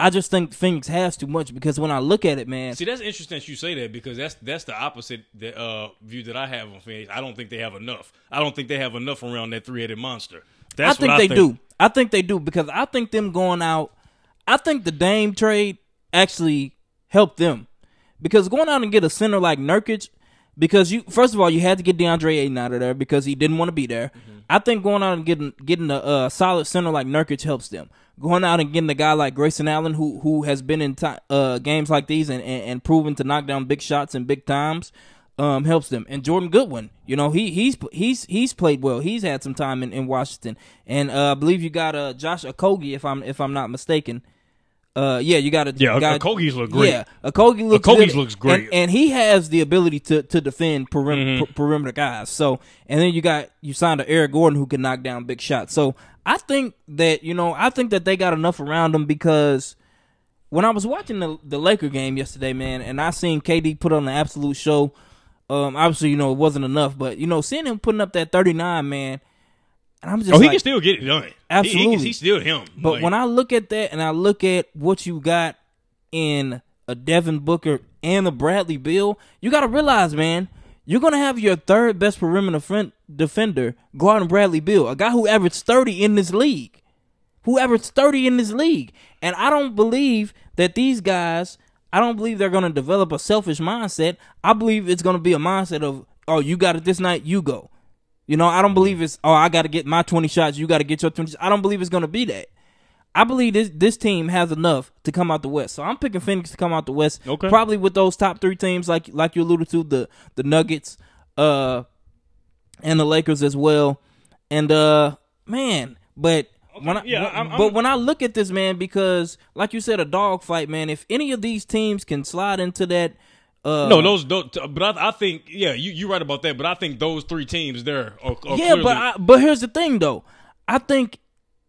Speaker 1: I just think Phoenix has too much because when I look at it, man,
Speaker 2: See, that's interesting that you say that because that's that's the opposite the, uh, view that I have on Phoenix. I don't think they have enough. I don't think they have enough around that three headed monster. That's
Speaker 1: I think
Speaker 2: what
Speaker 1: they do. I think they do because I think them going out. I think the Dame trade actually helped them because going out and get a center like Nurkic, because you first of all you had to get DeAndre Ayton out of there because he didn't want to be there. I think going out and getting getting a uh, solid center like Nurkic helps them. Going out and getting a guy like Grayson Allen who who has been in ti uh, games like these and, and, and proven to knock down big shots in big times um, helps them. And Jordan Goodwin, you know, he he's he's he's played well. He's had some time in, in Washington, and uh, I believe you got uh, Josh Okogie, if I'm if I'm not mistaken. Uh, yeah, you got to
Speaker 2: Yeah,
Speaker 1: got,
Speaker 2: Okogie's look great.
Speaker 1: Yeah, Okogie looks
Speaker 2: Okogie's looks great.
Speaker 1: and, and he has the ability to to defend perim-
Speaker 2: Mm-hmm.
Speaker 1: per- perimeter guys. So, and then you got you signed Eric Gordon who can knock down big shots. So, I think that you know I think that they got enough around them because when I was watching the the Laker game yesterday, man, and I seen KD put on an absolute show. Um, obviously, you know it wasn't enough, but you know seeing him putting up that thirty nine, man, and I'm just
Speaker 2: Oh, he
Speaker 1: like,
Speaker 2: can still get it done. He- he-
Speaker 1: Absolutely.
Speaker 2: he's still him.
Speaker 1: but
Speaker 2: Like,
Speaker 1: when I look at that and I look at what you got in a Devin Booker and a Bradley Beal, you got to realize, man, you're going to have your third best perimeter friend, defender guarding Bradley Beal, a guy who averaged 30 in this league. Who averaged 30 in this league. And I don't believe that these guys, I don't believe they're going to develop a selfish mindset. I believe it's going to be a mindset of, oh, you got it this night, you go. You know, I don't believe it's oh I got to get my 20 shots, you got to get your 20. I don't believe it's going to be that. I believe this this team has enough to come out the West. So I'm picking Phoenix to come out the West.
Speaker 2: Okay.
Speaker 1: Probably with those top 3 teams like like you alluded to the the Nuggets uh and the Lakers as well. And uh man, but when I,
Speaker 2: yeah,
Speaker 1: when-
Speaker 2: I'm-
Speaker 1: but
Speaker 2: I'm-
Speaker 1: when I look at this man because like you said a dog fight, man, if any of these teams can slide into that uh
Speaker 2: no, those, those but I, I think yeah, you you right about that. But I think those three teams there are, are
Speaker 1: Yeah,
Speaker 2: clearly,
Speaker 1: but I, but here's the thing though. I think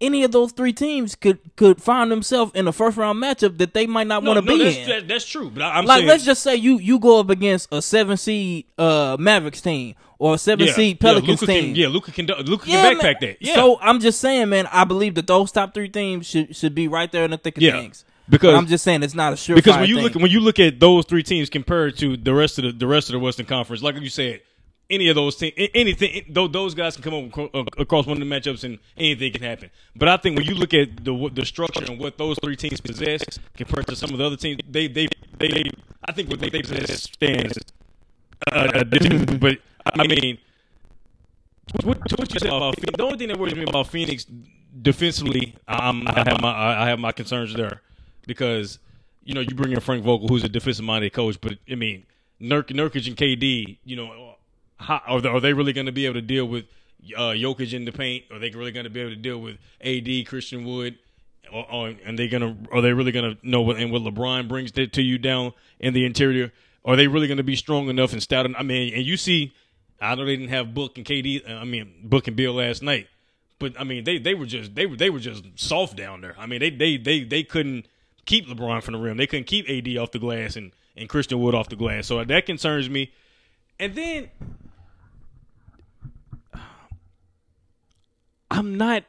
Speaker 1: any of those three teams could could find themselves in a first round matchup that they might not
Speaker 2: no,
Speaker 1: want to
Speaker 2: no,
Speaker 1: be
Speaker 2: that's,
Speaker 1: in.
Speaker 2: that- that's true. But I, I'm
Speaker 1: like
Speaker 2: saying,
Speaker 1: let's just say you you go up against a seven seed uh Mavericks team or a seven
Speaker 2: yeah,
Speaker 1: seed Pelicans
Speaker 2: Luka
Speaker 1: team.
Speaker 2: Can, yeah, Luka can Luka
Speaker 1: Yeah,
Speaker 2: can
Speaker 1: man.
Speaker 2: backpack that. Yeah,
Speaker 1: So I'm just saying, man. I believe that those top three teams should should be right there in the thick of
Speaker 2: Yeah,
Speaker 1: things.
Speaker 2: because-
Speaker 1: But I'm just saying it's not a sure
Speaker 2: because when you
Speaker 1: thing.
Speaker 2: look when you look at those three teams compared to the rest of the the rest of the Western Conference, like you said, any of those teams, anything, those, guys can come up across one of the matchups and anything can happen. But I think when you look at the the structure and what those three teams possess compared to some of the other teams, they they they, I think what they possess stands. Uh, but I mean, what, what you said about Phoenix, the only thing that worries me about Phoenix defensively, I have my I have my concerns there because you know you bring in Frank Vogel, who's a defensive minded coach, but I mean Nurk, Nurkic and KD, you know, how, are they, really going to be able to deal with uh, Jokic in the paint? Are they really going to be able to deal with AD, Christian Wood? Or, or, and they gonna are they really gonna know what and what LeBron brings to, to you down in the interior? Are they really gonna be strong enough and stout? I mean, and you see, I know they didn't have Book and KD. uh, I mean, Book and Beal last night, but I mean, they they were just they were they were just soft down there. I mean, they they they they couldn't keep LeBron from the rim. They couldn't keep AD off the glass and and Christian Wood off the glass. So that concerns me. And then I'm not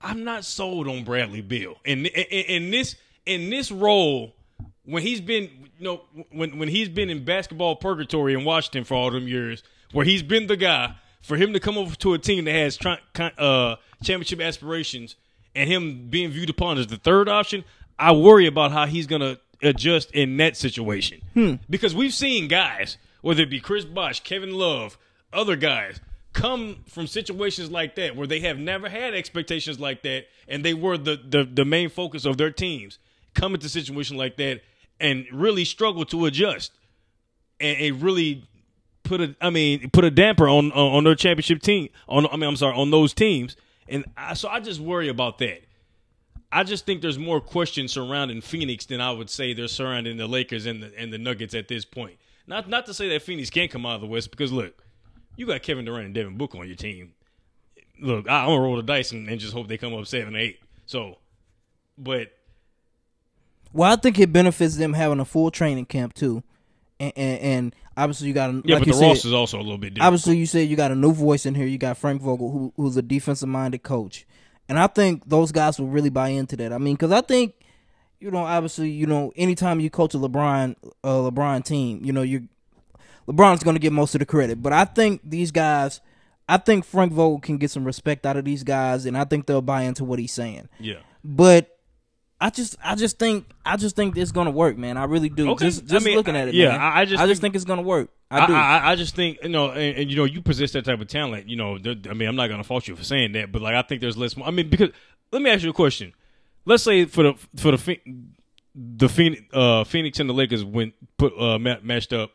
Speaker 2: I'm not sold on Bradley Beal. In, in in this in this role when he's been you know when when he's been in basketball purgatory in Washington for all them years, where he's been the guy for him to come over to a team that has tri- uh, championship aspirations and him being viewed upon as the third option, I worry about how he's gonna adjust in that situation because we've seen guys, whether it be Chris Bosh, Kevin Love, other guys come from situations like that where they have never had expectations like that and they were the the, the main focus of their teams come into situation like that and really struggle to adjust and really put a I mean put a damper on on, on their championship team on I mean I'm sorry on those teams and I, so I just worry about that. I just think there's more questions surrounding Phoenix than I would say they're surrounding the Lakers and the and the Nuggets at this point. Not not to say that Phoenix can't come out of the West because look, you got Kevin Durant and Devin Booker on your team. Look, I, I'm gonna roll the dice and, and just hope they come up seven or eight. So, but
Speaker 1: Well, I think it benefits them having a full training camp too, and and, and obviously you got a,
Speaker 2: yeah,
Speaker 1: like
Speaker 2: but the roster is also a little bit different.
Speaker 1: obviously you said you got a new voice in here. You got Frank Vogel, who who's a defensive minded coach, and I think those guys will really buy into that. I mean, because I think you know, obviously, you know, anytime you coach a LeBron a LeBron team, you know, you LeBron's going to get most of the credit, but I think these guys. I think Frank Vogel can get some respect out of these guys, and I think they'll buy into what he's saying.
Speaker 2: yeah.
Speaker 1: But I just, I just think, I just think it's gonna work, man. I really do.
Speaker 2: Okay.
Speaker 1: Just,
Speaker 2: I mean,
Speaker 1: looking at it,
Speaker 2: yeah,
Speaker 1: man.
Speaker 2: I- I just
Speaker 1: I
Speaker 2: think-
Speaker 1: just think it's gonna work. I
Speaker 2: I,
Speaker 1: do.
Speaker 2: I, I just think you know, and, and you know, you possess that type of talent. You know, I mean, I'm not going to fault you for saying that, but like, I think there's less. I mean, because let me ask you a question. Let's say for the for the the Phoenix, uh, Phoenix and the Lakers went put uh, matched up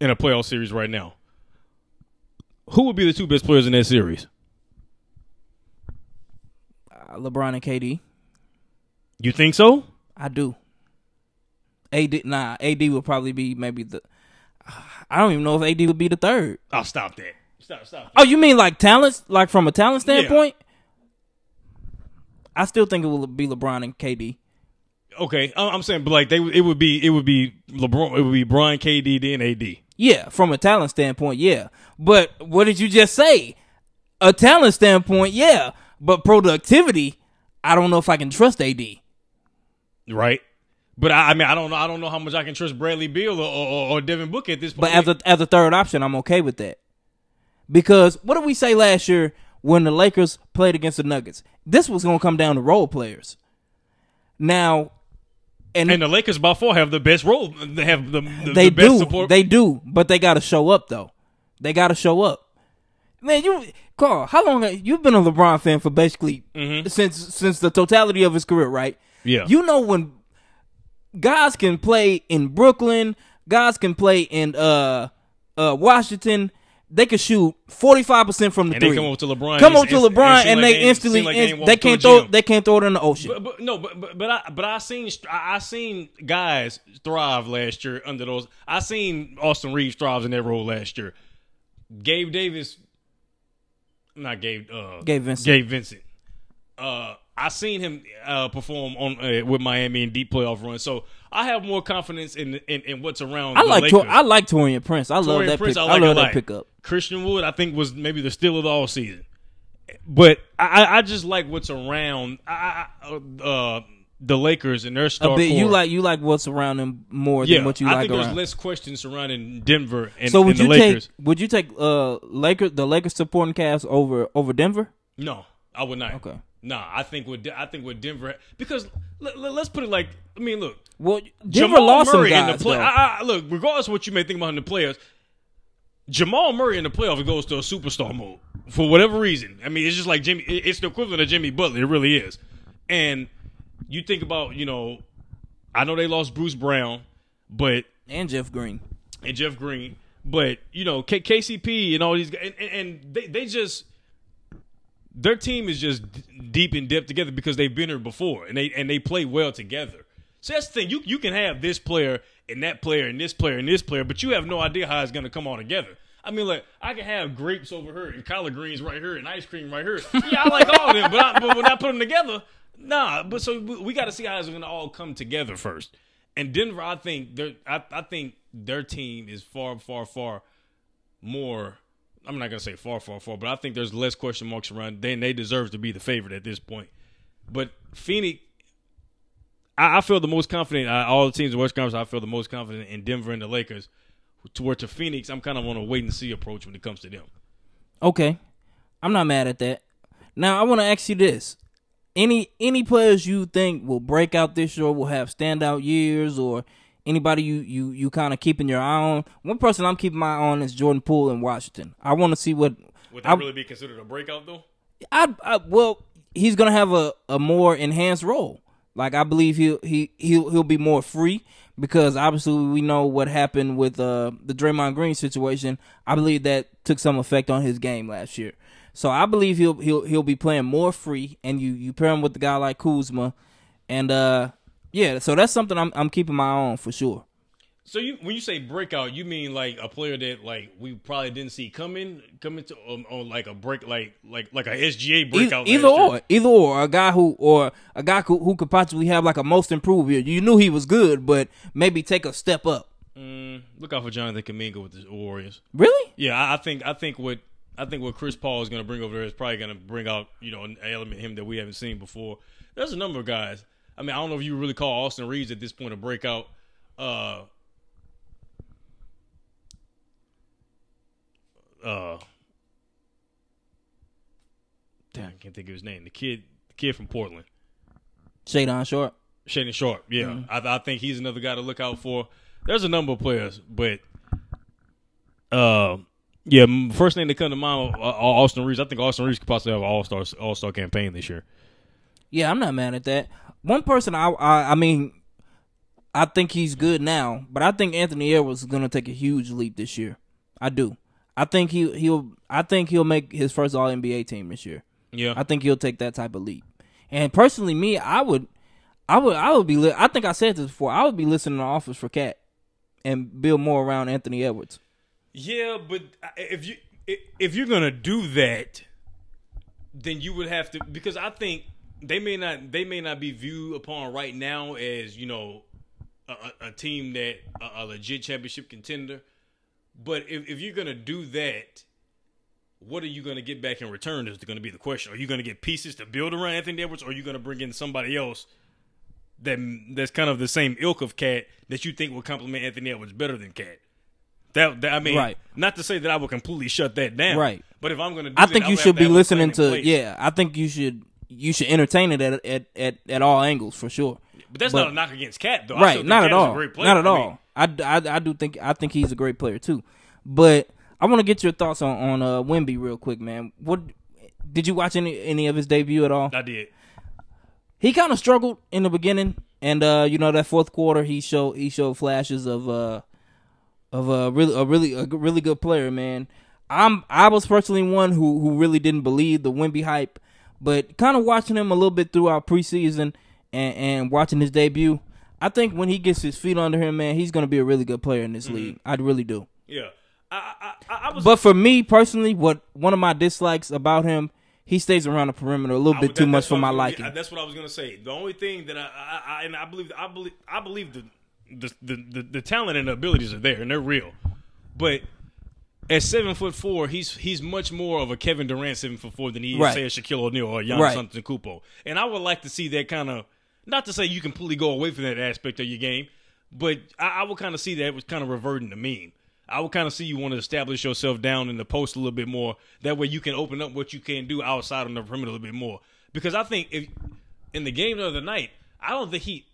Speaker 2: in a playoff series right now. Who would be the two best players in that series?
Speaker 1: Uh, LeBron and KD.
Speaker 2: You think so?
Speaker 1: I do. AD nah, AD would probably be maybe the I don't even know if AD would be the third.
Speaker 2: I'll stop that. Stop, stop.
Speaker 1: Oh, you mean like talents, like from a talent standpoint? I still think it will be LeBron and KD.
Speaker 2: Okay, I'm saying, but like they, it would be, it would be LeBron, it would be Brian, KD, then AD.
Speaker 1: Yeah, from a talent standpoint, yeah. But what did you just say? A talent standpoint, yeah. But productivity, I don't know if I can trust AD.
Speaker 2: right? But I, I mean, I don't know. I don't know how much I can trust Bradley Beal or, or, or Devin Booker at this point.
Speaker 1: But as a as a third option, I'm okay with that. Because what did we say last year when the Lakers played against the Nuggets? This was going to come down to role players. Now, and,
Speaker 2: and the Lakers by far have the best role. They have the, the,
Speaker 1: they
Speaker 2: the best
Speaker 1: do,
Speaker 2: support.
Speaker 1: they do, but they got to show up though. They got to show up. Man, you Carl, how long have, you've been a LeBron fan for basically since since the totality of his career, right?
Speaker 2: Mm-hmm. Yeah.
Speaker 1: You know when guys can play in Brooklyn, guys can play in uh uh Washington, they can shoot forty five percent from the
Speaker 2: And they
Speaker 1: three.
Speaker 2: come over to LeBron
Speaker 1: Come
Speaker 2: and
Speaker 1: over to LeBron
Speaker 2: seem
Speaker 1: and
Speaker 2: like
Speaker 1: they
Speaker 2: they
Speaker 1: instantly
Speaker 2: like they
Speaker 1: inst- they can't throw
Speaker 2: gym.
Speaker 1: they can't throw it in the ocean.
Speaker 2: But, but no, but but but I but I seen I, I seen guys thrive last year under those. I seen Austin Reaves thrives in that role last year. Gabe Davis, not Gabe. Uh,
Speaker 1: Gabe Vincent.
Speaker 2: Gabe Vincent. Uh, I seen him uh, perform on uh, with Miami in deep playoff runs. So I have more confidence in in, in what's around.
Speaker 1: I like. Tor- I like Taurean Prince. I love that
Speaker 2: Prince,
Speaker 1: pick.
Speaker 2: I
Speaker 1: I,
Speaker 2: like
Speaker 1: love
Speaker 2: a
Speaker 1: that pickup.
Speaker 2: Christian Wood, I think, was maybe the steal of the all season. But I, I- just like what's around I, uh, the Lakers and their star
Speaker 1: A bit, you like you like what's around them more
Speaker 2: yeah,
Speaker 1: than what you
Speaker 2: I
Speaker 1: like I
Speaker 2: think
Speaker 1: around.
Speaker 2: there's less questions surrounding Denver and,
Speaker 1: so would
Speaker 2: and the
Speaker 1: you
Speaker 2: Lakers.
Speaker 1: take would you take uh Lakers the Lakers supporting cast over over Denver?
Speaker 2: No, I would not.
Speaker 1: Okay.
Speaker 2: Nah, I think with I think with Denver because let, us put it like I mean, look,
Speaker 1: Well, Denver
Speaker 2: Jamal
Speaker 1: lost
Speaker 2: Murray
Speaker 1: some
Speaker 2: in the play. I, I, look, regardless of what you may think about in the players, Jamal Murray in the playoffs goes to a superstar mode for whatever reason. I mean, it's just like Jimmy. It's the equivalent of Jimmy Butler. It really is. And you think about, you know, I know they lost Bruce Brown, but
Speaker 1: and Jeff Green.
Speaker 2: and Jeff Green, but you know, K- KCP and all these guys, and, and, they they just their team is just deep in depth together because they've been here before and they and they play well together. So that's the thing. You you can have this player and that player and this player and this player, but you have no idea how it's going to come all together. I mean, like I can have grapes over here and collard greens right here and ice cream right here. Yeah, I like all of them, but, I, but when I put them together, nah. But so we, we got to see how it's going to all come together first. And Denver, I think their I, I think their team is far, far, far more. I'm not gonna say far, far, far, but I think there's less question marks around. Then they deserve to be the favorite at this point. But Phoenix, I, I feel the most confident. Uh, all the teams in West Conference, I feel the most confident in Denver and the Lakers. Toward to Phoenix, I'm kind of on a wait and see approach when it comes to them.
Speaker 1: Okay, I'm not mad at that. Now I want to ask you this: any any players you think will break out this year, will have standout years, or anybody you you you kind of keeping your eye on? One person I'm keeping my eye on is Jordan Poole in Washington. I want to see what
Speaker 2: Would
Speaker 1: I-
Speaker 2: that really be considered a breakout though?
Speaker 1: I, I well, he's gonna have a, a more enhanced role. Like I believe he'll he he'll he'll be more free because obviously we know what happened with uh the Draymond Green situation. I believe that took some effect on his game last year. So I believe he'll he'll he'll be playing more free, and you you pair him with a guy like Kuzma, and uh yeah, so that's something I'm I'm keeping my eye on for sure.
Speaker 2: So you when you say breakout, you mean like a player that like we probably didn't see coming coming to um, on like a break like like like a SGA breakout.
Speaker 1: either
Speaker 2: year.
Speaker 1: or, either or, a guy who or a guy who, who could possibly have like a most improved year. You knew he was good, but maybe take a step up.
Speaker 2: Mm, look out for Jonathan Kuminga with the Warriors.
Speaker 1: Really?
Speaker 2: Yeah, I, I think I think what I think what Chris Paul is going to bring over there is probably going to bring out you know an element him that we haven't seen before. There's a number of guys. I mean, I don't know if you really call Austin Reaves at this point a breakout. Uh, uh, damn, I can't think of his name. The kid, the kid from Portland.
Speaker 1: Shadon Short.
Speaker 2: Shaedon Sharpe, yeah, I, I think he's another guy to look out for. There's a number of players, but uh, yeah, first name that come to mind, uh, Austin Reaves. I think Austin Reaves could possibly have an All Star All Star campaign this year.
Speaker 1: Yeah, I'm not mad at that. One person, I, I, I mean, I think he's good now, but I think Anthony Edwards is gonna take a huge leap this year. I do. I think he he'll. I think he'll make his first All NBA team this year.
Speaker 2: Yeah,
Speaker 1: I think he'll take that type of leap. And personally, me, I would, I would, I would be. Li- I think I said this before. I would be listening to Offers for Cat and build more around Anthony Edwards.
Speaker 2: Yeah, but if you if you're gonna do that, then you would have to because I think they may not they may not be viewed upon right now as you know a, a team that a, a, legit championship contender. But if, if you're gonna do that, what are you gonna get back in return? Is going to be the question. Are you gonna get pieces to build around Anthony Edwards, or are you gonna bring in somebody else that that's kind of the same ilk of Cat that you think will complement Anthony Edwards better than Cat? That, that, I mean, right. not to say that I will completely shut that down,
Speaker 1: right?
Speaker 2: But if I'm going to,
Speaker 1: I think you should be listening to. Yeah, I think you should you should entertain it at at at, at all angles for sure.
Speaker 2: But that's but, not a knock against Cat, though.
Speaker 1: Right? Not
Speaker 2: Cat
Speaker 1: at all. Not at all. I, I, I do think I think he's a great player too, but I want to get your thoughts on on uh, Wemby real quick, man. What did you watch any any of his debut at all?
Speaker 2: I did.
Speaker 1: He kind of struggled in the beginning, and uh, you know that fourth quarter he showed he showed flashes of uh of a really a really a really good player, man. I'm I was personally one who who really didn't believe the Wemby hype, but kind of watching him a little bit throughout preseason and and watching his debut, I think when he gets his feet under him, man, he's gonna be a really good player in this mm-hmm. league. I really do.
Speaker 2: Yeah. I, I, I was,
Speaker 1: but for me personally, what one of my dislikes about him, he stays around the perimeter a little bit too much for my liking.
Speaker 2: That's what I was gonna say. The only thing that I, I, and I believe I believe I believe the the, the the, the talent and the abilities are there and they're real, but at seven foot four, he's he's much more of a Kevin Durant seven foot four than he is right. say a Shaquille O'Neal or a Giannis right. Antetokounmpo. And I would like to see that kind of not to say you completely go away from that aspect of your game, but I, I would kind of see that it was kind of reverting to meme. I would kind of see you want to establish yourself down in the post a little bit more. That way you can open up what you can do outside on the perimeter a little bit more. Because I think if in the game the night, I don't think he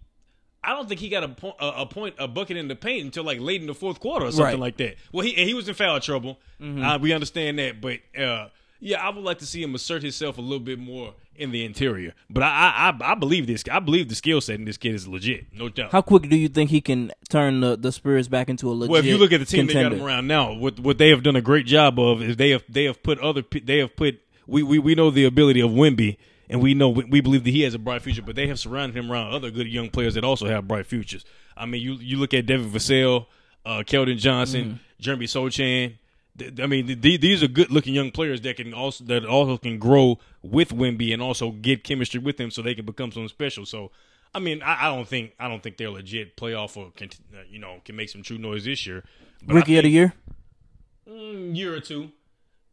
Speaker 2: I don't think he got a, point, a, a point, a bucket in the paint until like late in the fourth quarter or something right. like that. Well, he he was in foul trouble. Mm-hmm. Uh, we understand that, but uh, yeah, I would like to see him assert himself a little bit more in the interior. But I I, I believe this. I believe the skill set in this kid is legit, no doubt.
Speaker 1: How quick do you think he can turn the, the Spurs back into a legit?
Speaker 2: Well, if you look at the team contender. they got him around now, what what they have done a great job of is they have they have put other they have put we we, we know the ability of Wemby. and we know we believe that he has a bright future. But they have surrounded him around other good young players that also have bright futures. I mean, you you look at Devin Vassell, uh, Keldon Johnson, mm-hmm. Jeremy Sochan. I mean, these are good looking young players that can also that also can grow with Wemby and also get chemistry with him, so they can become something special. So, I mean, I, I don't think I don't think they're legit playoff or can, uh, you know can make some true noise this year.
Speaker 1: But Rookie of the year,
Speaker 2: mm, year or two.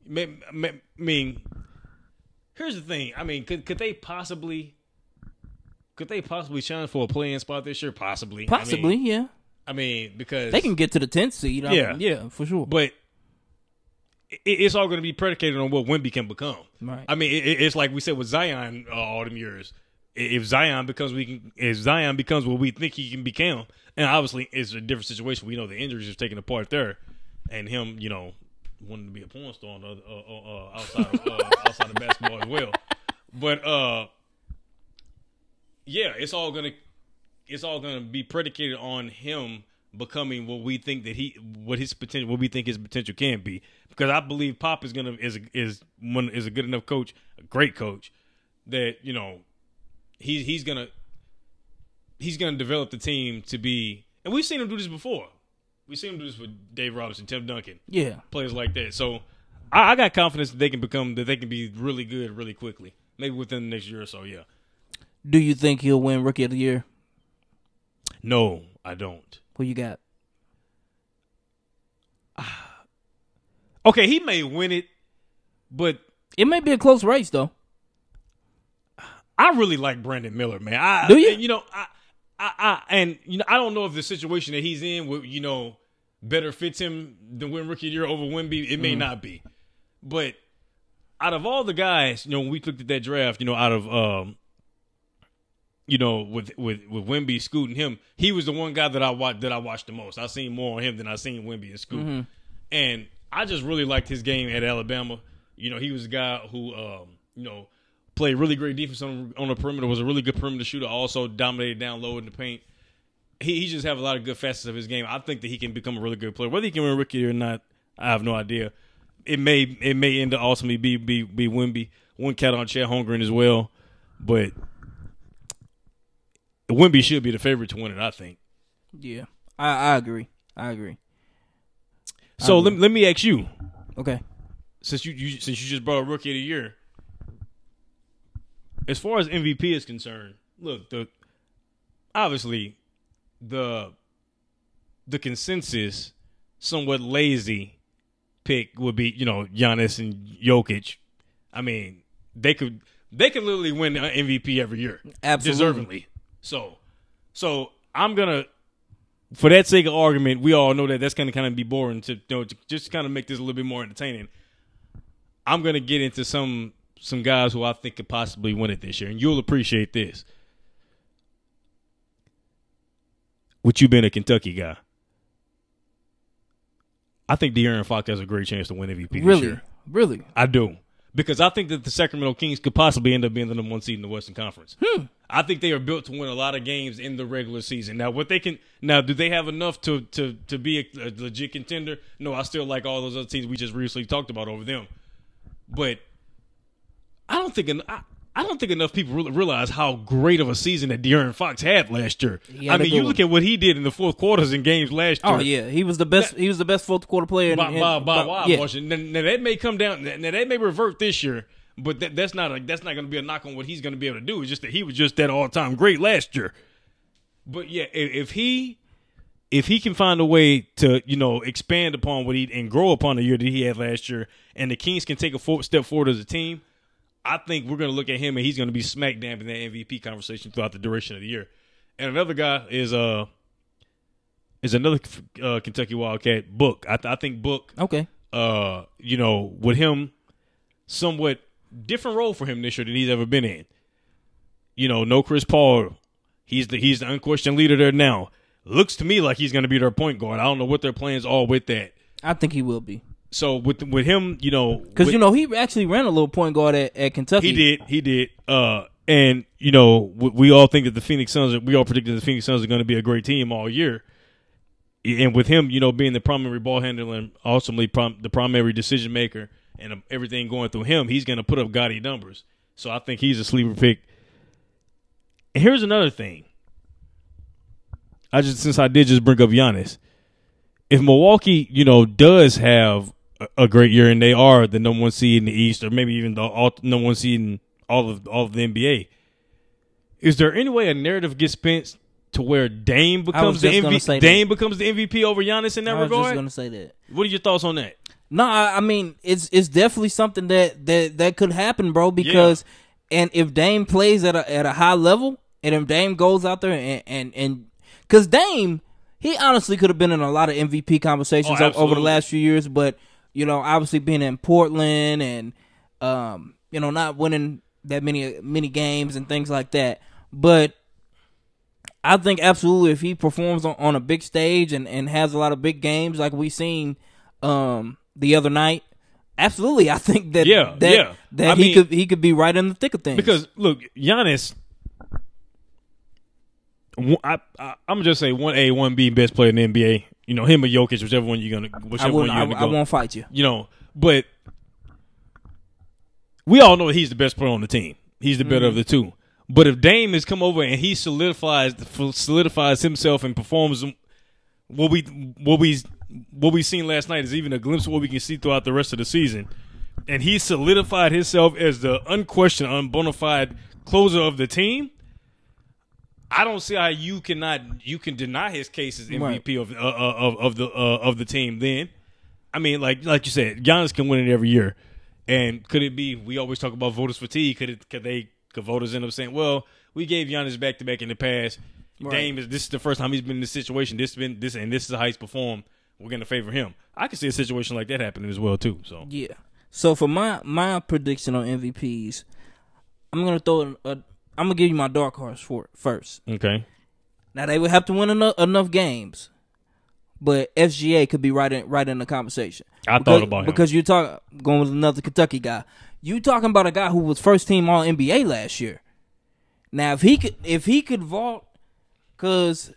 Speaker 2: I mean, here's the thing. I mean, could could they possibly could they possibly challenge for a playing spot this year? Possibly.
Speaker 1: Possibly,
Speaker 2: I mean,
Speaker 1: yeah.
Speaker 2: I mean, because
Speaker 1: they can get to the tenth seed. I yeah, mean, yeah, for sure.
Speaker 2: But it's all going to be predicated on what Wemby can become.
Speaker 1: Right.
Speaker 2: I mean, it, it's like we said with Zion uh, all them years. If Zion becomes we can, if Zion becomes what we think he can become, and obviously it's a different situation. We know the injuries are taking a part there, and him, you know, wanting to be a porn star uh, uh, uh, outside of, uh, outside of basketball as well. But uh, yeah, it's all gonna it's all gonna be predicated on him becoming what we think that he what his potential what we think his potential can be. Because I believe Pop is gonna is is one is a good enough coach, a great coach that you know he's he's gonna he's gonna develop the team to be. And we've seen him do this before. We've seen him do this with Dave Robinson, Tim Duncan,
Speaker 1: yeah,
Speaker 2: players like that. So I, I got confidence that they can become that they can be really good really quickly. Maybe within the next year or so. Yeah.
Speaker 1: Do you think he'll win Rookie of the Year?
Speaker 2: No, I don't.
Speaker 1: Who you got?
Speaker 2: okay, he may win it, but
Speaker 1: it may be a close race though.
Speaker 2: I really like Brandon Miller, man. I,
Speaker 1: Do you?
Speaker 2: You know, I, I, I, and you know, I don't know if the situation that he's in, with, you know, better fits him than win Rookie Year over Wemby. It may mm not be, but out of all the guys, you know, when we looked at that draft, you know, out of um, you know, with with with Wemby scooting him, he was the one guy that I watched that I watched the most. I seen more on him than I seen Wemby and Scoot, mm-hmm. and I just really liked his game at Alabama. You know, he was a guy who, um, you know, played really great defense on, on the perimeter. Was a really good perimeter shooter. Also dominated down low in the paint. He he just have a lot of good facets of his game. I think that he can become a really good player. Whether he can win rookie or not, I have no idea. It may it may end up ultimately be be be Wemby. One cat on Chet Holmgren as well, but Wemby should be the favorite to win it. I think.
Speaker 1: Yeah, I, I agree. I agree.
Speaker 2: So
Speaker 1: agree.
Speaker 2: let, let me ask you,
Speaker 1: Okay.
Speaker 2: since you, you since you just brought a rookie of the year, as far as MVP is concerned, look the obviously the the consensus somewhat lazy pick would be you know Giannis and Jokic. I mean they could they could literally win MVP every year
Speaker 1: Absolutely.
Speaker 2: deservingly. So so I'm gonna for that sake of argument, we all know that that's gonna kind of be boring to you know to just kind of make this a little bit more entertaining. I'm gonna get into some some guys who I think could possibly win it this year, and you'll appreciate this. With you being a Kentucky guy, I think De'Aaron Fox has a great chance to win MVP this
Speaker 1: Really,
Speaker 2: year.
Speaker 1: really.
Speaker 2: I do. Because I think that the Sacramento Kings could possibly end up being the number one seed in the Western Conference. Hmm. I think they are built to win a lot of games in the regular season. Now, what they can now do they have enough to to to be a, a legit contender? No, I still like all those other teams we just recently talked about over them. But I don't think I, I don't think enough people really realize how great of a season that De'Aaron Fox had last year.
Speaker 1: He
Speaker 2: I mean, you
Speaker 1: one.
Speaker 2: look at what he did in the fourth quarters in games last oh, year
Speaker 1: Oh yeah, he was the best. He was the best fourth quarter player. In,
Speaker 2: by,
Speaker 1: in,
Speaker 2: by, by,
Speaker 1: by-
Speaker 2: wide
Speaker 1: yeah.
Speaker 2: margin. Now, now that may come down. Now that may revert this year, but that, that's not a, that's not going to be a knock on what he's going to be able to do. It's just that he was just that all time great last year. But yeah, if, if he if he can find a way to you know expand upon what he and grow upon the year that he had last year, and the Kings can take a step forward as a team, I think we're going to look at him and he's going to be smack dab in that MVP conversation throughout the duration of the year. And another guy is uh is another uh, Kentucky Wildcat Book. I, I think Book
Speaker 1: Okay.
Speaker 2: uh, you know, with him somewhat different role for him this year than he's ever been in. You know, no Chris Paul. He's the he's the unquestioned leader there now. Looks to me like he's going to be their point guard. I don't know what their plans are with that.
Speaker 1: I think he will be
Speaker 2: So with with him, you know,
Speaker 1: because you know he actually ran a little point guard at, at Kentucky.
Speaker 2: he did, he did. Uh, and you know, we, we all think that the Phoenix Suns, are, we all predicted the Phoenix Suns are going to be a great team all year. And with him, you know, being the primary ball handler and ultimately prom- the primary decision maker and um, everything going through him, he's going to put up gaudy numbers. So I think he's a sleeper pick. And here's another thing. I just since I did just bring up Giannis, if Milwaukee, you know, does have a, a great year and they are the number one seed in the East, or maybe even the all, number one seed in all of all of the NBA, is there any way a narrative gets spent to where Dame becomes the
Speaker 1: just
Speaker 2: MVP?
Speaker 1: that.
Speaker 2: Dame becomes the MVP over Giannis in that
Speaker 1: I was just
Speaker 2: regard.
Speaker 1: gonna say that.
Speaker 2: What are your thoughts on that?
Speaker 1: No, I, I mean it's it's definitely something that that that could happen, bro. Because and if Dame plays at a at a high level, and if Dame goes out there and and and because Dame, he honestly could have been in a lot of MVP conversations
Speaker 2: Oh,
Speaker 1: over the last few years, but you know, obviously being in Portland and um, you know, not winning that many many games and things like that, but. I think absolutely if he performs on, on a big stage and, and has a lot of big games like we've seen um the other night, absolutely I think that
Speaker 2: Yeah,
Speaker 1: that,
Speaker 2: yeah.
Speaker 1: that
Speaker 2: I
Speaker 1: he
Speaker 2: mean-
Speaker 1: could he could be right in the thick of things.
Speaker 2: Because look, Giannis. I, I I'm just say one A, one B best player in the NBA. You know him or Jokic, whichever one you're gonna,
Speaker 1: I
Speaker 2: whichever one you're
Speaker 1: I,
Speaker 2: gonna
Speaker 1: I
Speaker 2: go.
Speaker 1: won't fight you.
Speaker 2: you know, but we all know he's the best player on the team. He's the better of mm-hmm. the two. But if Dame has come over and he solidifies solidifies himself and performs what we what we what we've seen last night is even a glimpse of what we can see throughout the rest of the season, and he solidified himself as the unquestioned, unbonafide closer of the team. I don't see how you cannot you can deny his case as MVP of uh, uh, of of the uh, of the team. Then, I mean, like like you said, Giannis can win it every year. And could it be? We always talk about voters fatigue. Could it? Could they? Could voters end up saying, "Well, we gave Giannis back to back in the past. Dame is this is the first time he's been in this situation. This been this and this is how he's performed. We're going to favor him." I can see a situation like that happening as well too. So
Speaker 1: Yeah. So for my my prediction on MVPs, I'm gonna throw in a, I'm gonna give you my dark horse for it first.
Speaker 2: okay,
Speaker 1: Now they would have to win enough, enough games, but SGA could be right in right in the conversation.
Speaker 2: I
Speaker 1: because,
Speaker 2: thought about him.
Speaker 1: because you're talking going with another Kentucky guy. You talking about a guy who was first team All NBA last year. Now if he could if he could vault, because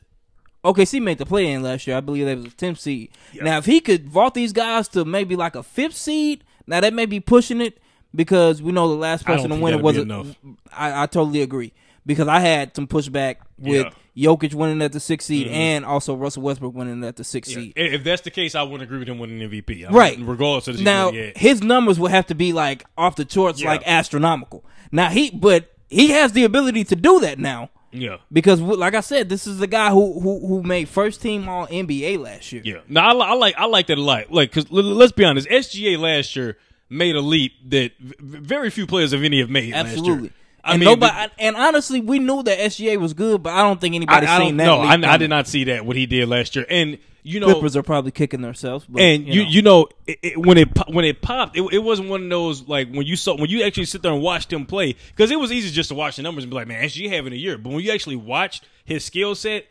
Speaker 1: OKC made the play in last year. I believe they was a 10th seed. Now if he could vault these guys to maybe like a fifth seed, now that may be pushing it because we know the last person to win it was
Speaker 2: be
Speaker 1: a-
Speaker 2: enough.
Speaker 1: I, I totally agree because I had some pushback with
Speaker 2: Yeah.
Speaker 1: Jokic winning at the sixth seed mm-hmm. and also Russell Westbrook winning at the sixth seed.
Speaker 2: If that's the case, I wouldn't agree with him winning MVP. I
Speaker 1: Right.
Speaker 2: mean, regardless of the
Speaker 1: Now his numbers will have to be like off the charts,
Speaker 2: Yeah.
Speaker 1: like astronomical. Now he, but he has the ability to do that now
Speaker 2: yeah.
Speaker 1: because, like I said, this is the guy who who who made first team All NBA last year.
Speaker 2: Yeah, no, I, I like I like that a lot. Like, cause l- let's be honest, SGA last year made a leap that v- very few players of any have made. Last
Speaker 1: Absolutely.
Speaker 2: year. I
Speaker 1: and
Speaker 2: mean,
Speaker 1: nobody, and honestly, we knew that SGA was good, but I don't think anybody
Speaker 2: I
Speaker 1: seen
Speaker 2: don't
Speaker 1: that.
Speaker 2: know. I, I did not see that what he did last year, and you know,
Speaker 1: Clippers are probably kicking themselves. But,
Speaker 2: and you
Speaker 1: know.
Speaker 2: you know it, it, when it po- when it popped, it, it wasn't one of those like when you saw when you actually sit there and watch them play because it was easy just to watch the numbers and be like, man, SGA having a year. But when you actually watched his skill set,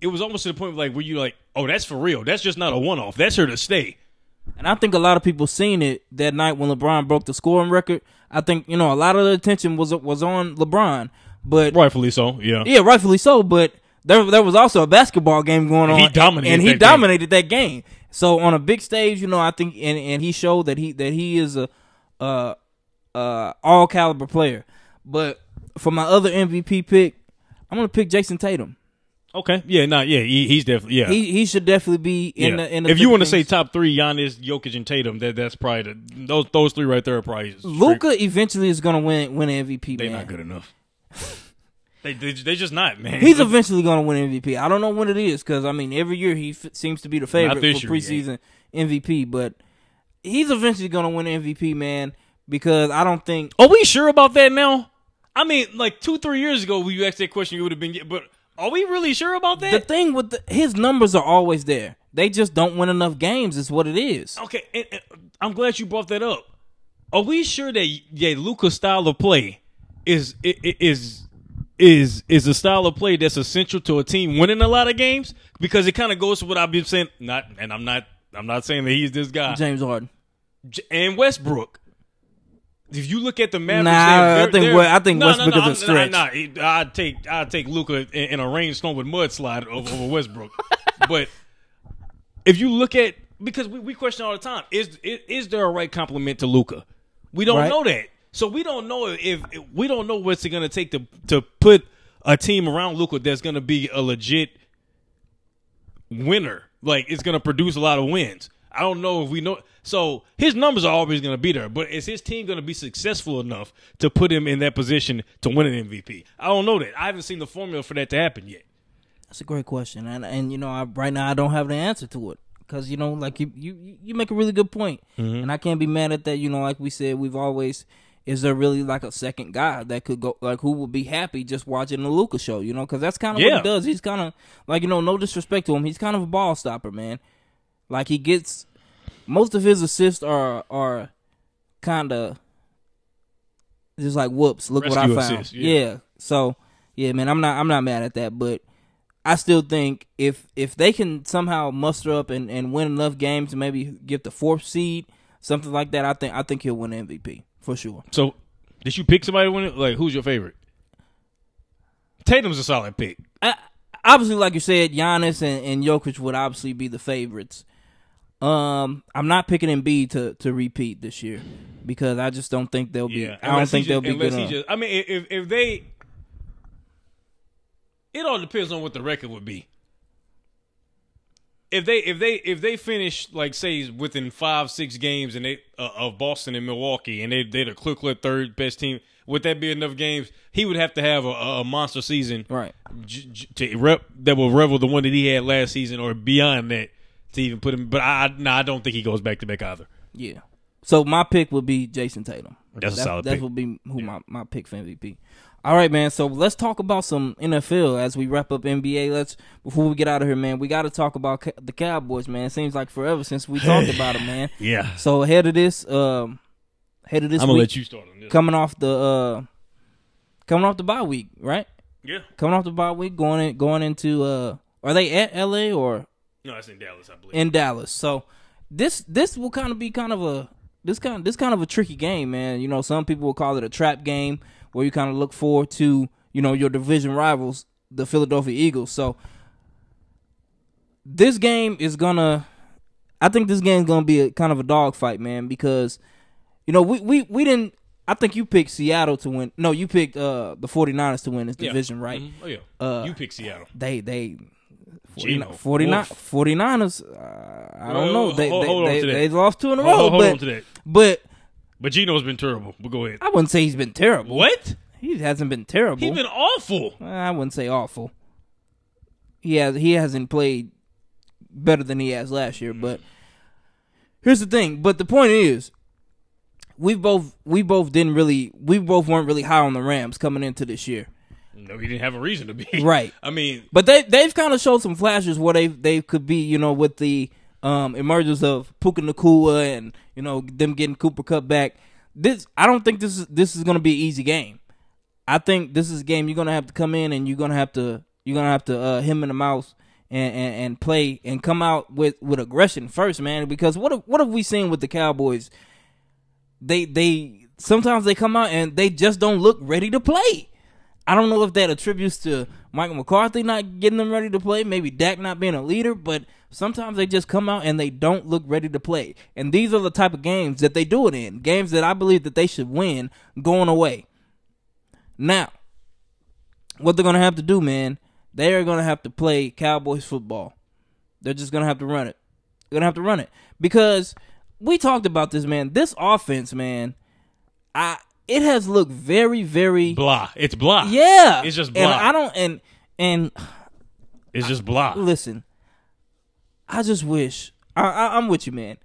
Speaker 2: it was almost to the point of like where you like, oh, that's for real. That's just not a one off. That's here to stay.
Speaker 1: And I think a lot of people seen it that night when LeBron broke the scoring record. I think you know a lot of the attention was was on LeBron, but
Speaker 2: Rightfully so. Yeah.
Speaker 1: yeah, rightfully so. But there there was also a basketball game going on.
Speaker 2: he dominated
Speaker 1: and he
Speaker 2: that game.
Speaker 1: dominated that game. So on a big stage, you know, I think and and he showed that he that he is a uh uh all caliber player. But for my other MVP pick, I'm gonna pick Jayson Tatum.
Speaker 2: Okay. Yeah. Nah. Yeah. He, he's definitely. Yeah.
Speaker 1: He he should definitely be in
Speaker 2: yeah.
Speaker 1: the in the
Speaker 2: if you want to say top three, Giannis, Jokic, and Tatum, that that's probably the, those those three right there are probably
Speaker 1: Luka eventually is gonna win win MVP.
Speaker 2: They're not good enough. they they they just not man.
Speaker 1: He's eventually going to win MVP. I don't know when it is because I mean every year he f- seems to be the favorite for
Speaker 2: year,
Speaker 1: preseason MVP, but he's eventually going to win MVP, man. Because I don't think
Speaker 2: Are we sure about that now? I mean, like two three years ago, when you asked that question, you would have been. But are we really sure about that?
Speaker 1: the thing with the, his numbers are always there. They just don't win enough games. Is what it is.
Speaker 2: okay, and, and I'm glad you brought that up. Are we sure that yeah, Luka's style of play is is is is a style of play that's essential to a team winning a lot of games? Because it kind of goes to what I've been saying. Not, and I'm not. I'm not saying that he's this guy.
Speaker 1: James Harden.
Speaker 2: And Westbrook. If you look at the Mavericks,
Speaker 1: Nah, I think I think
Speaker 2: no,
Speaker 1: Westbrook
Speaker 2: no, no,
Speaker 1: is a stretch.
Speaker 2: Nah, nah, I'd take I'd take Luka in, in a rainstorm with mudslide over, over Westbrook. but if you look at because we, we question all the time is, is is there a right compliment to Luka? We don't
Speaker 1: Right.
Speaker 2: know that, so we don't know if, if we don't know what's it going to take to to put a team around Luka that's going to be a legit winner. Like it's going to produce a lot of wins. I don't know if we know. So his numbers are always going to be there, but is his team going to be successful enough to put him in that position to win an MVP? I don't know that. I haven't seen the formula for that to happen yet.
Speaker 1: That's a great question, and and you know, I, right now I don't have the answer to it because you know, like you you you make a really good point,
Speaker 2: Mm-hmm.
Speaker 1: and I can't be mad at that. You know, like we said, we've always is there really like a second guy that could go like who would be happy just watching the Luka show? You know, because that's kind of
Speaker 2: Yeah.
Speaker 1: what he does. He's kind of like you know, no disrespect to him, he's kind of a ball stopper, man. Like he gets most of his assists are are kind of just like whoops. Look what I found.
Speaker 2: assists, yeah.
Speaker 1: yeah. So yeah, man, I'm not I'm not mad at that, but I still think if if they can somehow muster up and, and win enough games to maybe get the fourth seed, something like that, I think I think he'll win MVP for sure.
Speaker 2: So, did you pick somebody it? Like, who's your favorite? Tatum's a solid pick.
Speaker 1: I, obviously, like you said, Giannis and, and Jokic would obviously be the favorites. Um, I'm not picking Embiid to to repeat this year because I just don't think they'll be.
Speaker 2: Yeah,
Speaker 1: I don't think they'll be good.
Speaker 2: unless he
Speaker 1: enough.
Speaker 2: just- I mean, if if they, it all depends on what the record would be. If they if they if they finish like say within five six games and they uh, of Boston and Milwaukee and they they're the clear clear third best team, would that be enough games? He would have to have a, a monster season,
Speaker 1: Right.
Speaker 2: j- j- to rep that will rival the one that he had last season or beyond that to even put him. But I no, I don't think he goes back to back either.
Speaker 1: Yeah. So my pick would be Jayson Tatum.
Speaker 2: That's a solid
Speaker 1: That would be who my, my pick for MVP. All right, man. So let's talk about some NFL as we wrap up NBA. Let's before we get out of here, man. We got to talk about ca- the Cowboys, man. It seems like forever since we talked about them, man.
Speaker 2: Yeah,
Speaker 1: So ahead of this, um, ahead of this
Speaker 2: I'm gonna
Speaker 1: week,
Speaker 2: let you start on this.
Speaker 1: coming off the uh, coming off the bye week, right?
Speaker 2: Yeah,
Speaker 1: Coming off the bye week, going in, going into uh, are they at LA or
Speaker 2: no, that's in Dallas, I believe.
Speaker 1: in Dallas. So this this will kind of be kind of a this kind this kind of a tricky game, man. You know, some people will call it a trap game where you kind of look forward to you know your division rivals, the Philadelphia Eagles. So this game is gonna, I think this game's gonna be a kind of a dogfight, man, because you know we we we didn't I think you picked Seattle to win. No, you picked uh the 49ers to win this
Speaker 2: Yeah.
Speaker 1: division, right?
Speaker 2: Mhm. Oh yeah.
Speaker 1: Uh,
Speaker 2: you pick Seattle.
Speaker 1: They they
Speaker 2: Geno.
Speaker 1: 49 49ers. uh, I don't know. They
Speaker 2: hold-
Speaker 1: they,
Speaker 2: hold on
Speaker 1: they,
Speaker 2: to that.
Speaker 1: they lost two in a row,
Speaker 2: hold, hold
Speaker 1: but
Speaker 2: on to that.
Speaker 1: but
Speaker 2: But Geno's been terrible. But go ahead.
Speaker 1: I wouldn't say he's been terrible.
Speaker 2: What?
Speaker 1: He hasn't been terrible.
Speaker 2: He's been awful.
Speaker 1: I wouldn't say awful. He has he hasn't played better than he has last year, but here's the thing. But the point is, we both we both didn't really we both weren't really high on the Rams coming into this year.
Speaker 2: No, he didn't have a reason to be.
Speaker 1: Right.
Speaker 2: I mean,
Speaker 1: But they they've kind of showed some flashes where they they could be, you know, with the um, emergence of Puka Nacua and you know them getting Cooper Kupp back. This I don't think this is this is going to be an easy game. I think this is a game you're going to have to come in and you're going to have to you're going to have to uh, him in the mouth and, and and play and come out with with aggression first, man. Because what what have we seen with the Cowboys? They they sometimes they come out and they just don't look ready to play. I don't know if that attributes to Michael McCarthy not getting them ready to play, maybe Dak not being a leader, but sometimes they just come out and they don't look ready to play. And these are the type of games that they do it in. Games that I believe that they should win going away. Now, what they're going to have to do, man, they are going to have to play Cowboys football. They're just going to have to run it. They're going to have to run it because we talked about this, man. This offense, man, I it has looked very very
Speaker 2: blah. It's blah.
Speaker 1: yeah.
Speaker 2: It's just
Speaker 1: And
Speaker 2: blah.
Speaker 1: I don't and and
Speaker 2: It's just blah.
Speaker 1: listen. I just wish I, I I'm with you, man.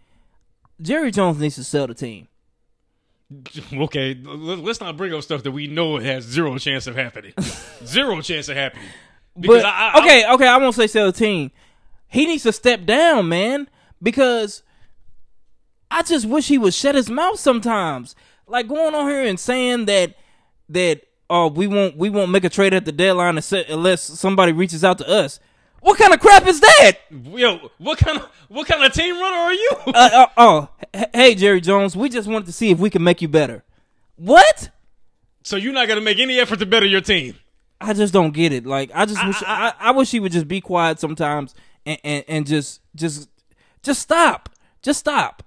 Speaker 1: Jerry Jones needs to sell the team.
Speaker 2: Okay, let- let's not bring up stuff that we know has zero chance of happening. zero chance of happening. Because
Speaker 1: But
Speaker 2: I, I,
Speaker 1: okay, okay, I won't say sell the team. He needs to step down, man, because I just wish he would shut his mouth sometimes. Like going on here and saying that that oh we won't we won't make a trade at the deadline unless somebody reaches out to us. What kind of crap is that?
Speaker 2: Yo, what kind of what kind of team runner are you?
Speaker 1: uh, uh, oh, hey Jerry Jones, we just wanted to see if we can make you better. What?
Speaker 2: so you're not gonna make any effort to better your team?
Speaker 1: I just don't get it. Like I just wish I, I, wish he would just be quiet sometimes and, and, and just just just stop. Just stop.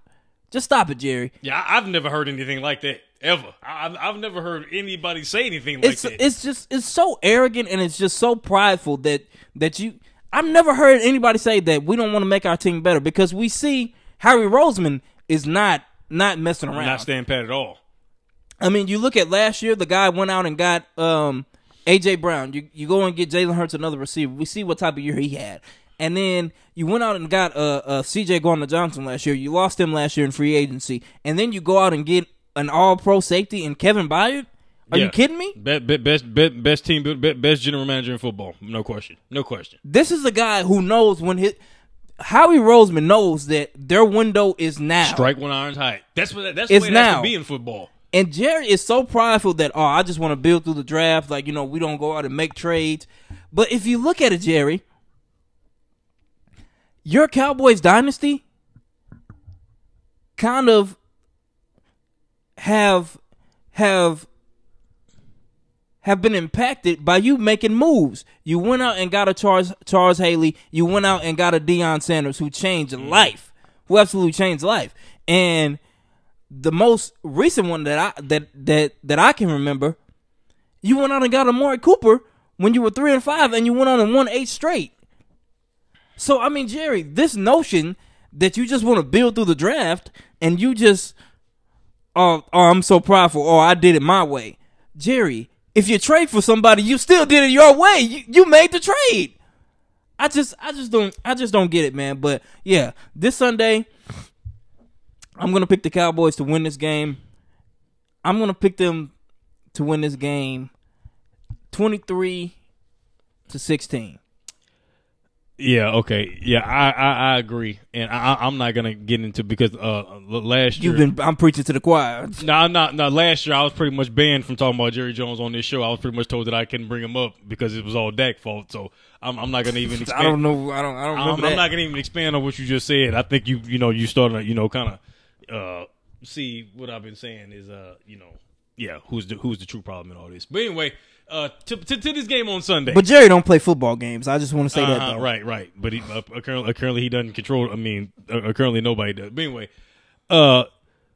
Speaker 1: Just stop it, Jerry.
Speaker 2: Yeah, I've never heard anything like that ever. I've, I've never heard anybody say anything like
Speaker 1: It's
Speaker 2: that.
Speaker 1: it's just it's so arrogant and it's just so prideful that that you I've never heard anybody say that we don't want to make our team better because we see Howie Roseman is not not messing around.
Speaker 2: not stand pat at all.
Speaker 1: I mean, you look at last year, the guy went out and got um, AJ Brown. You you go and get Jalen Hurts another receiver. We see what type of year he had. And then you went out and got uh, uh, CJ Gardner Johnson last year. You lost him last year in free agency. And then you go out and get an all pro safety in Kevin Byard. Are
Speaker 2: Yeah.
Speaker 1: you kidding me?
Speaker 2: Be, be, best be, best team be, best general manager in football. No question. No question.
Speaker 1: This is a guy who knows when his Howie Roseman knows that their window is now.
Speaker 2: Strike when iron's hot. That's what that's
Speaker 1: It's
Speaker 2: the way it has
Speaker 1: now.
Speaker 2: to be in football.
Speaker 1: And Jerry is so prideful that oh, I just want to build through the draft. Like you know, we don't go out and make trades. But if you look at it, Jerry, your Cowboys dynasty kind of have have have been impacted by you making moves. You went out and got a Charles Charles Haley. You went out and got a Deion Sanders who changed mm. life, who absolutely changed life. And the most recent one that I that that that I can remember, you went out and got a Amari Cooper when you were three and five, and you went on and won eight straight. So I mean, Jerry, this notion that you just want to build through the draft and you just oh, oh I'm so prideful, oh I did it my way. Jerry, if you trade for somebody, you still did it your way. You, you made the trade. I just I just don't I just don't get it, man. But yeah, this Sunday I'm gonna pick the Cowboys to win this game. I'm gonna pick them to win this game 23 to 16.
Speaker 2: Yeah. Okay. Yeah. I I, I agree, and I, I- I'm not gonna get into because uh last year
Speaker 1: You've been I'm preaching to the choir.
Speaker 2: No, I'm not. No, last year I was pretty much banned from talking about Jerry Jones on this show. I was pretty much told that I couldn't bring him up because it was all Dak fault. So I'm, I'm not going to even. Expand.
Speaker 1: I don't know. I don't. I don't
Speaker 2: I'm, I'm not going to even expand on what you just said. I think you, you know, you starting to, you know, kind of uh, see what I've been saying is, uh, you know, yeah, who's the who's the true problem in all this. But anyway, uh, to to, to this game on Sunday.
Speaker 1: but Jerry don't play football games. I just want to say that
Speaker 2: Uh-huh,
Speaker 1: though.
Speaker 2: right, right. But he, uh, currently, currently he doesn't control. I mean, uh, currently nobody does. But anyway, uh,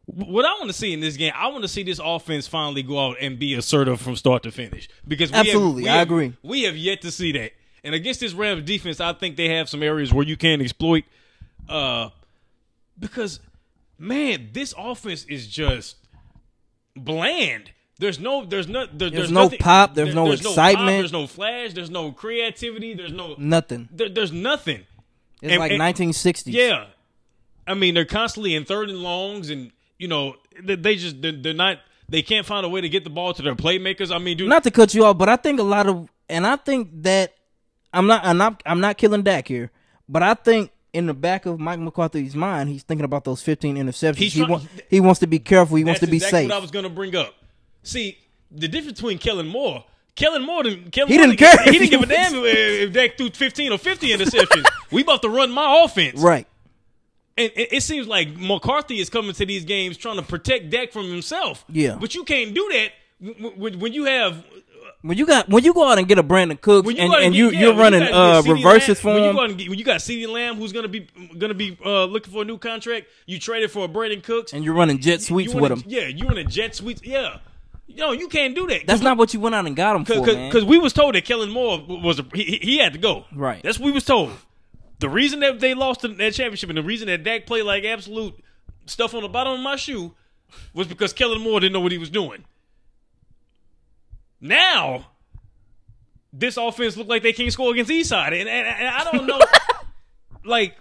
Speaker 2: what I want to see in this game, I want to see this offense finally go out and be assertive from start to finish. Because we
Speaker 1: Absolutely,
Speaker 2: have,
Speaker 1: I
Speaker 2: have-
Speaker 1: agree.
Speaker 2: We have yet to see that. And against this Rams defense, I think they have some areas where you can exploit. Uh, because man, this offense is just bland. There's no, there's no, there, there's,
Speaker 1: no
Speaker 2: nothing-
Speaker 1: pop, there's no
Speaker 2: pop,
Speaker 1: excitement.
Speaker 2: there's no flash, there's no creativity, there's no,
Speaker 1: Nothing.
Speaker 2: there, there's nothing.
Speaker 1: It's
Speaker 2: And-
Speaker 1: like
Speaker 2: and-
Speaker 1: 1960s.
Speaker 2: Yeah, I mean they're constantly in third and longs, and you know they, they just they're, they're not. They can't find a way to get the ball to their playmakers. I mean, dude,
Speaker 1: Not to cut you off, but I think a lot of, and I think that I'm not, I'm not, I'm not killing Dak here, but I think in the back of Mike McCarthy's mind, he's thinking about those 15 interceptions.
Speaker 2: He's
Speaker 1: he, wa- he wants to be careful. He wants to be
Speaker 2: exactly
Speaker 1: safe.
Speaker 2: what I was going to bring up. See, the difference between Kellen Moore. Kellen Moore didn't. Kellen
Speaker 1: He
Speaker 2: Moore
Speaker 1: didn't care.
Speaker 2: He didn't give a damn if, Dak threw 15 or 50 interceptions. we about to run my offense.
Speaker 1: right.
Speaker 2: And it, seems like McCarthy is coming to these games trying to protect Dak from himself.
Speaker 1: Yeah.
Speaker 2: But you can't do that when you have
Speaker 1: When you got when you go out and get a Brandin Cooks
Speaker 2: you
Speaker 1: and, and
Speaker 2: get-
Speaker 1: you
Speaker 2: yeah,
Speaker 1: you're running
Speaker 2: you
Speaker 1: uh reverses for
Speaker 2: when you go out and get, when you got CeeDee Lamb who's gonna be gonna be uh, looking for a new contract, you traded for a Brandin Cooks
Speaker 1: and you're running jet sweeps with him.
Speaker 2: Yeah, you in a jet sweep. Yeah, no, you can't do that.
Speaker 1: That's not what you went out and got him for, man.
Speaker 2: because we was told that Kellen Moore was a, he, he- he had to go.
Speaker 1: Right.
Speaker 2: That's what we was told. The reason that they lost that championship and the reason that Dak played like absolute stuff on the bottom of my shoe was because Kellen Moore didn't know what he was doing. Now, this offense looked like they can't score against Eastside, and, and, and I don't know, like.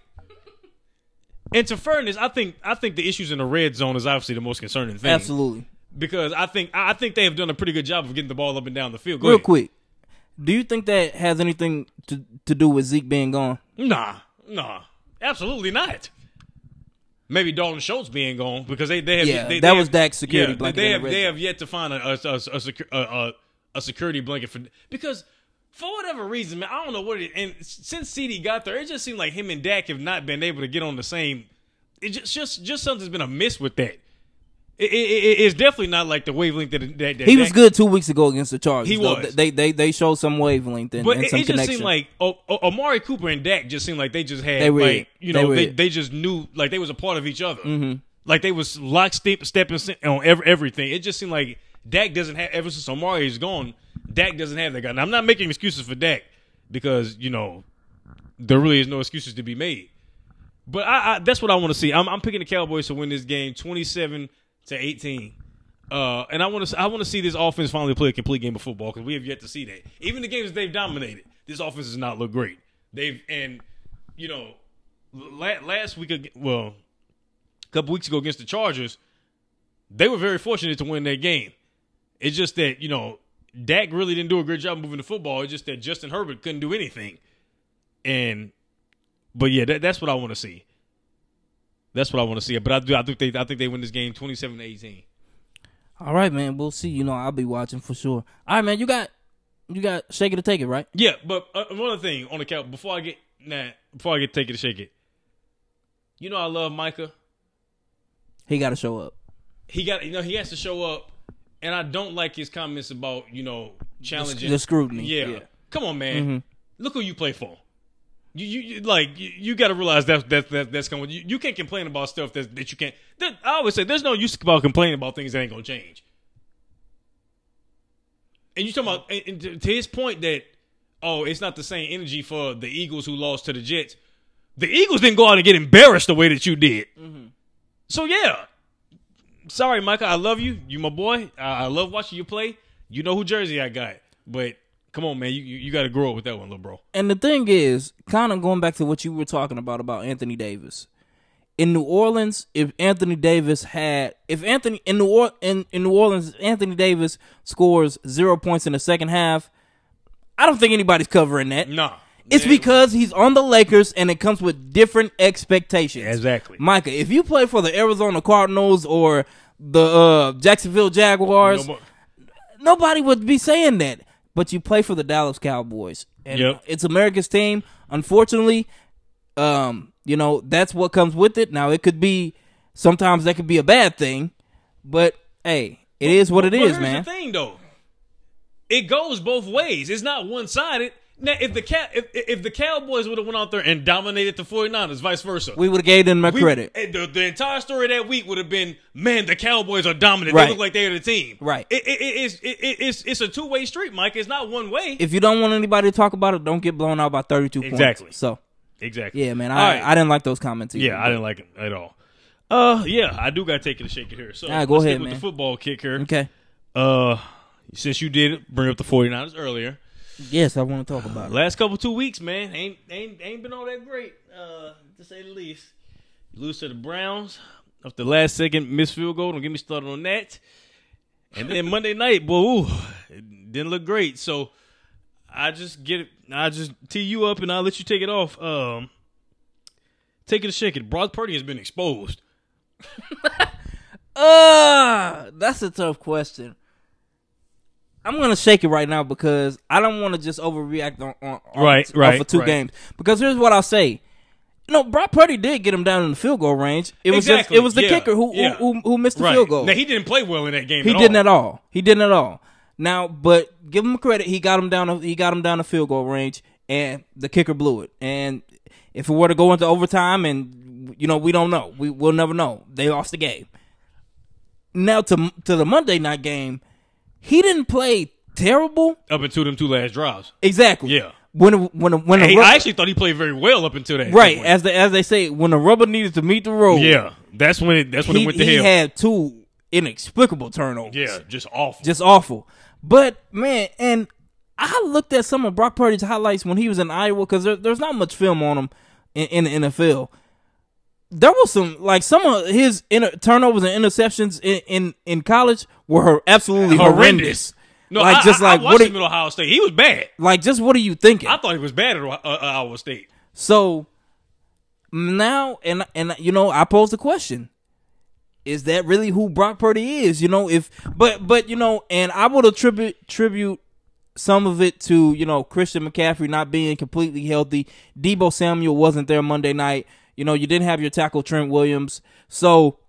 Speaker 2: And to fairness, I think I think the issues in the red zone is obviously the most concerning thing
Speaker 1: Absolutely.
Speaker 2: because I think I think they have done a pretty good job of getting the ball up and down the field. Go
Speaker 1: Real
Speaker 2: ahead.
Speaker 1: quick, do you think that has anything to to do with Zeke being gone?
Speaker 2: Nah, nah, absolutely not. Maybe Dalton Schultz being gone because they they have
Speaker 1: Yeah,
Speaker 2: they,
Speaker 1: that
Speaker 2: they
Speaker 1: was
Speaker 2: have,
Speaker 1: Dak's security
Speaker 2: yeah,
Speaker 1: blanket
Speaker 2: They
Speaker 1: in the
Speaker 2: have they have yet to find a a, a, a, a, a, security blanket for because for whatever reason, man, I don't know what it. And since CeeDee got there, it just seemed like him and Dak have not been able to get on the same. It just just just something's been amiss with that. It, it, it- it's definitely not like the wavelength that, that, that
Speaker 1: He was
Speaker 2: Dak-
Speaker 1: good two weeks ago against the Chargers.
Speaker 2: He was.
Speaker 1: They they they showed some wavelength and,
Speaker 2: But
Speaker 1: and
Speaker 2: it,
Speaker 1: some
Speaker 2: it just
Speaker 1: connection.
Speaker 2: seemed like oh, oh, Amari Cooper and Dak just seemed like they just had
Speaker 1: They were
Speaker 2: like you know
Speaker 1: were
Speaker 2: they, they just knew like they was a part of each other. Mm-hmm. Like they was lockstep stepping on every, everything. It just seemed like Dak doesn't have ever since Amari is gone. Dak doesn't have that guy. Now I'm not making excuses for Dak because you know there really is no excuses to be made. But I, I that's what I want to see. I'm, I'm picking the Cowboys to win this game, 27 to 18. Uh, and I want to I want to see this offense finally play a complete game of football because we have yet to see that. Even the games they've dominated, this offense does not look great. They've and you know la- last week well a couple weeks ago against the Chargers, they were very fortunate to win that game. It's just that you know Dak really didn't do a great job moving the football. It's just that Justin Herbert couldn't do anything. And but yeah, that, that's what I want to see. That's what I want to see. But I do. I think they. I think they win this game, twenty-seven to eighteen.
Speaker 1: All right, man. We'll see. You know, I'll be watching for sure. All right, man. You got you got shake it or take it, right?
Speaker 2: Yeah, but uh, one other thing on the count before I get nah, before I get take it to shake it. You know I love Micah.
Speaker 1: He got to show up.
Speaker 2: He got you know he has to show up, and I don't like his comments about you know challenging
Speaker 1: the scrutiny.
Speaker 2: Yeah,
Speaker 1: Yeah.
Speaker 2: come on, man. Mm-hmm. Look who you play for. You you, you like you, you got to realize that that, that that's coming. You, you can't complain about stuff that that you can't. That, I always say there's no use about complaining about things that ain't gonna change. And you talking about and, and to- to his point that oh it's not the same energy for the Eagles who lost to the Jets. The Eagles didn't go out and get embarrassed the way that you did. Mm-hmm. So yeah, sorry, Micah. I love you. You my boy. I, I love watching you play. You know who jersey I got, but come on, man. You you, you got to grow up with that one, little bro.
Speaker 1: And the thing is, kind of going back to what you were talking about about Anthony Davis. In New Orleans, if Anthony Davis had, if Anthony in New or, in, in New Orleans, Anthony Davis scores zero points in the second half, I don't think anybody's covering that.
Speaker 2: Nah,
Speaker 1: It's because he's on the Lakers and it comes with different expectations.
Speaker 2: Exactly.
Speaker 1: Micah, if you play for the Arizona Cardinals or the uh, Jacksonville Jaguars,
Speaker 2: no
Speaker 1: nobody would be saying that. But you play for the Dallas Cowboys, and
Speaker 2: Yep.
Speaker 1: it's America's team. Unfortunately, um, you know that's what comes with it. Now it could be sometimes that could be a bad thing, but hey, it is what it
Speaker 2: But
Speaker 1: is, man.
Speaker 2: the thing, though. It goes both ways. It's not one sided. Now, if the Cow- if, if the Cowboys would have went out there and dominated the 49ers, vice versa,
Speaker 1: We would have gave them
Speaker 2: we-
Speaker 1: credit.
Speaker 2: The, the entire story that week would have been, man, the Cowboys are dominant.
Speaker 1: Right.
Speaker 2: They look like they're the team.
Speaker 1: Right.
Speaker 2: It, it, it, it's, it, it- it's it's a two way street, Mike. It's not one way.
Speaker 1: If you don't want anybody to talk about it, don't get blown out by 32
Speaker 2: Exactly.
Speaker 1: points. So,
Speaker 2: exactly.
Speaker 1: yeah, man, I,
Speaker 2: right.
Speaker 1: I didn't like those comments either.
Speaker 2: Yeah, I didn't like it at all. Uh, yeah, I do got to take it and shake it here. So
Speaker 1: right, go ahead,
Speaker 2: with
Speaker 1: man.
Speaker 2: the football kick here.
Speaker 1: Okay.
Speaker 2: Uh, since you did bring up the 49ers earlier,
Speaker 1: Yes, I want to talk about it.
Speaker 2: last couple two weeks, man, ain't ain't ain't been all that great, uh, to say the least. You lose to the Browns off the last second missed field goal. Don't get me started on that. And then Monday night, boy, ooh, it didn't look great. So I just get it. I just tee you up and I'll let you take it off. Um, take it or shake it. Brock Purdy has been exposed.
Speaker 1: Uh, that's a tough question. I'm gonna shake it right now because I don't want to just overreact on, on, on
Speaker 2: Right, right,
Speaker 1: of two
Speaker 2: right.
Speaker 1: games. Because here's what I'll say. You know, Brock Purdy did get him down in the field goal range. It was just, it was the
Speaker 2: yeah,
Speaker 1: kicker who,
Speaker 2: yeah.
Speaker 1: who who who missed the
Speaker 2: Right.
Speaker 1: field goal.
Speaker 2: Now he didn't play well in that game.
Speaker 1: He
Speaker 2: at
Speaker 1: didn't
Speaker 2: all.
Speaker 1: at all. He didn't at all. Now, but give him credit. He got him down. He got him down the field goal range, and the kicker blew it. And if it were to go into overtime, and you know, we don't know. We will never know. They lost the game. Now to to the Monday night game, he didn't play terrible.
Speaker 2: up until them two last drives.
Speaker 1: Exactly.
Speaker 2: Yeah.
Speaker 1: When when when
Speaker 2: Hey,
Speaker 1: rubber,
Speaker 2: I actually thought he played very well up until that.
Speaker 1: right
Speaker 2: point.
Speaker 1: as the as they say when the rubber needed to meet the road.
Speaker 2: yeah, that's when it. That's when
Speaker 1: He,
Speaker 2: it went to
Speaker 1: he
Speaker 2: hell.
Speaker 1: had two inexplicable turnovers.
Speaker 2: yeah, just awful.
Speaker 1: just awful. But man, and I looked at some of Brock Purdy's highlights when he was in Iowa because there, there's not much film on him in, in the NFL. There was some like some of his inter- turnovers and interceptions in, in, in college were absolutely horrendous.
Speaker 2: no,
Speaker 1: like
Speaker 2: I,
Speaker 1: just
Speaker 2: I,
Speaker 1: like
Speaker 2: I
Speaker 1: what
Speaker 2: him at Ohio State. He was bad.
Speaker 1: like just what are you thinking?
Speaker 2: I thought he was bad at uh, uh, Iowa State.
Speaker 1: So now, and and you know, I pose the question: Is that really who Brock Purdy is? You know, if but but you know, and I would attribute tribute some of it to you know Christian McCaffrey not being completely healthy. Deebo Samuel wasn't there Monday night. You know, you didn't have your tackle Trent Williams, so.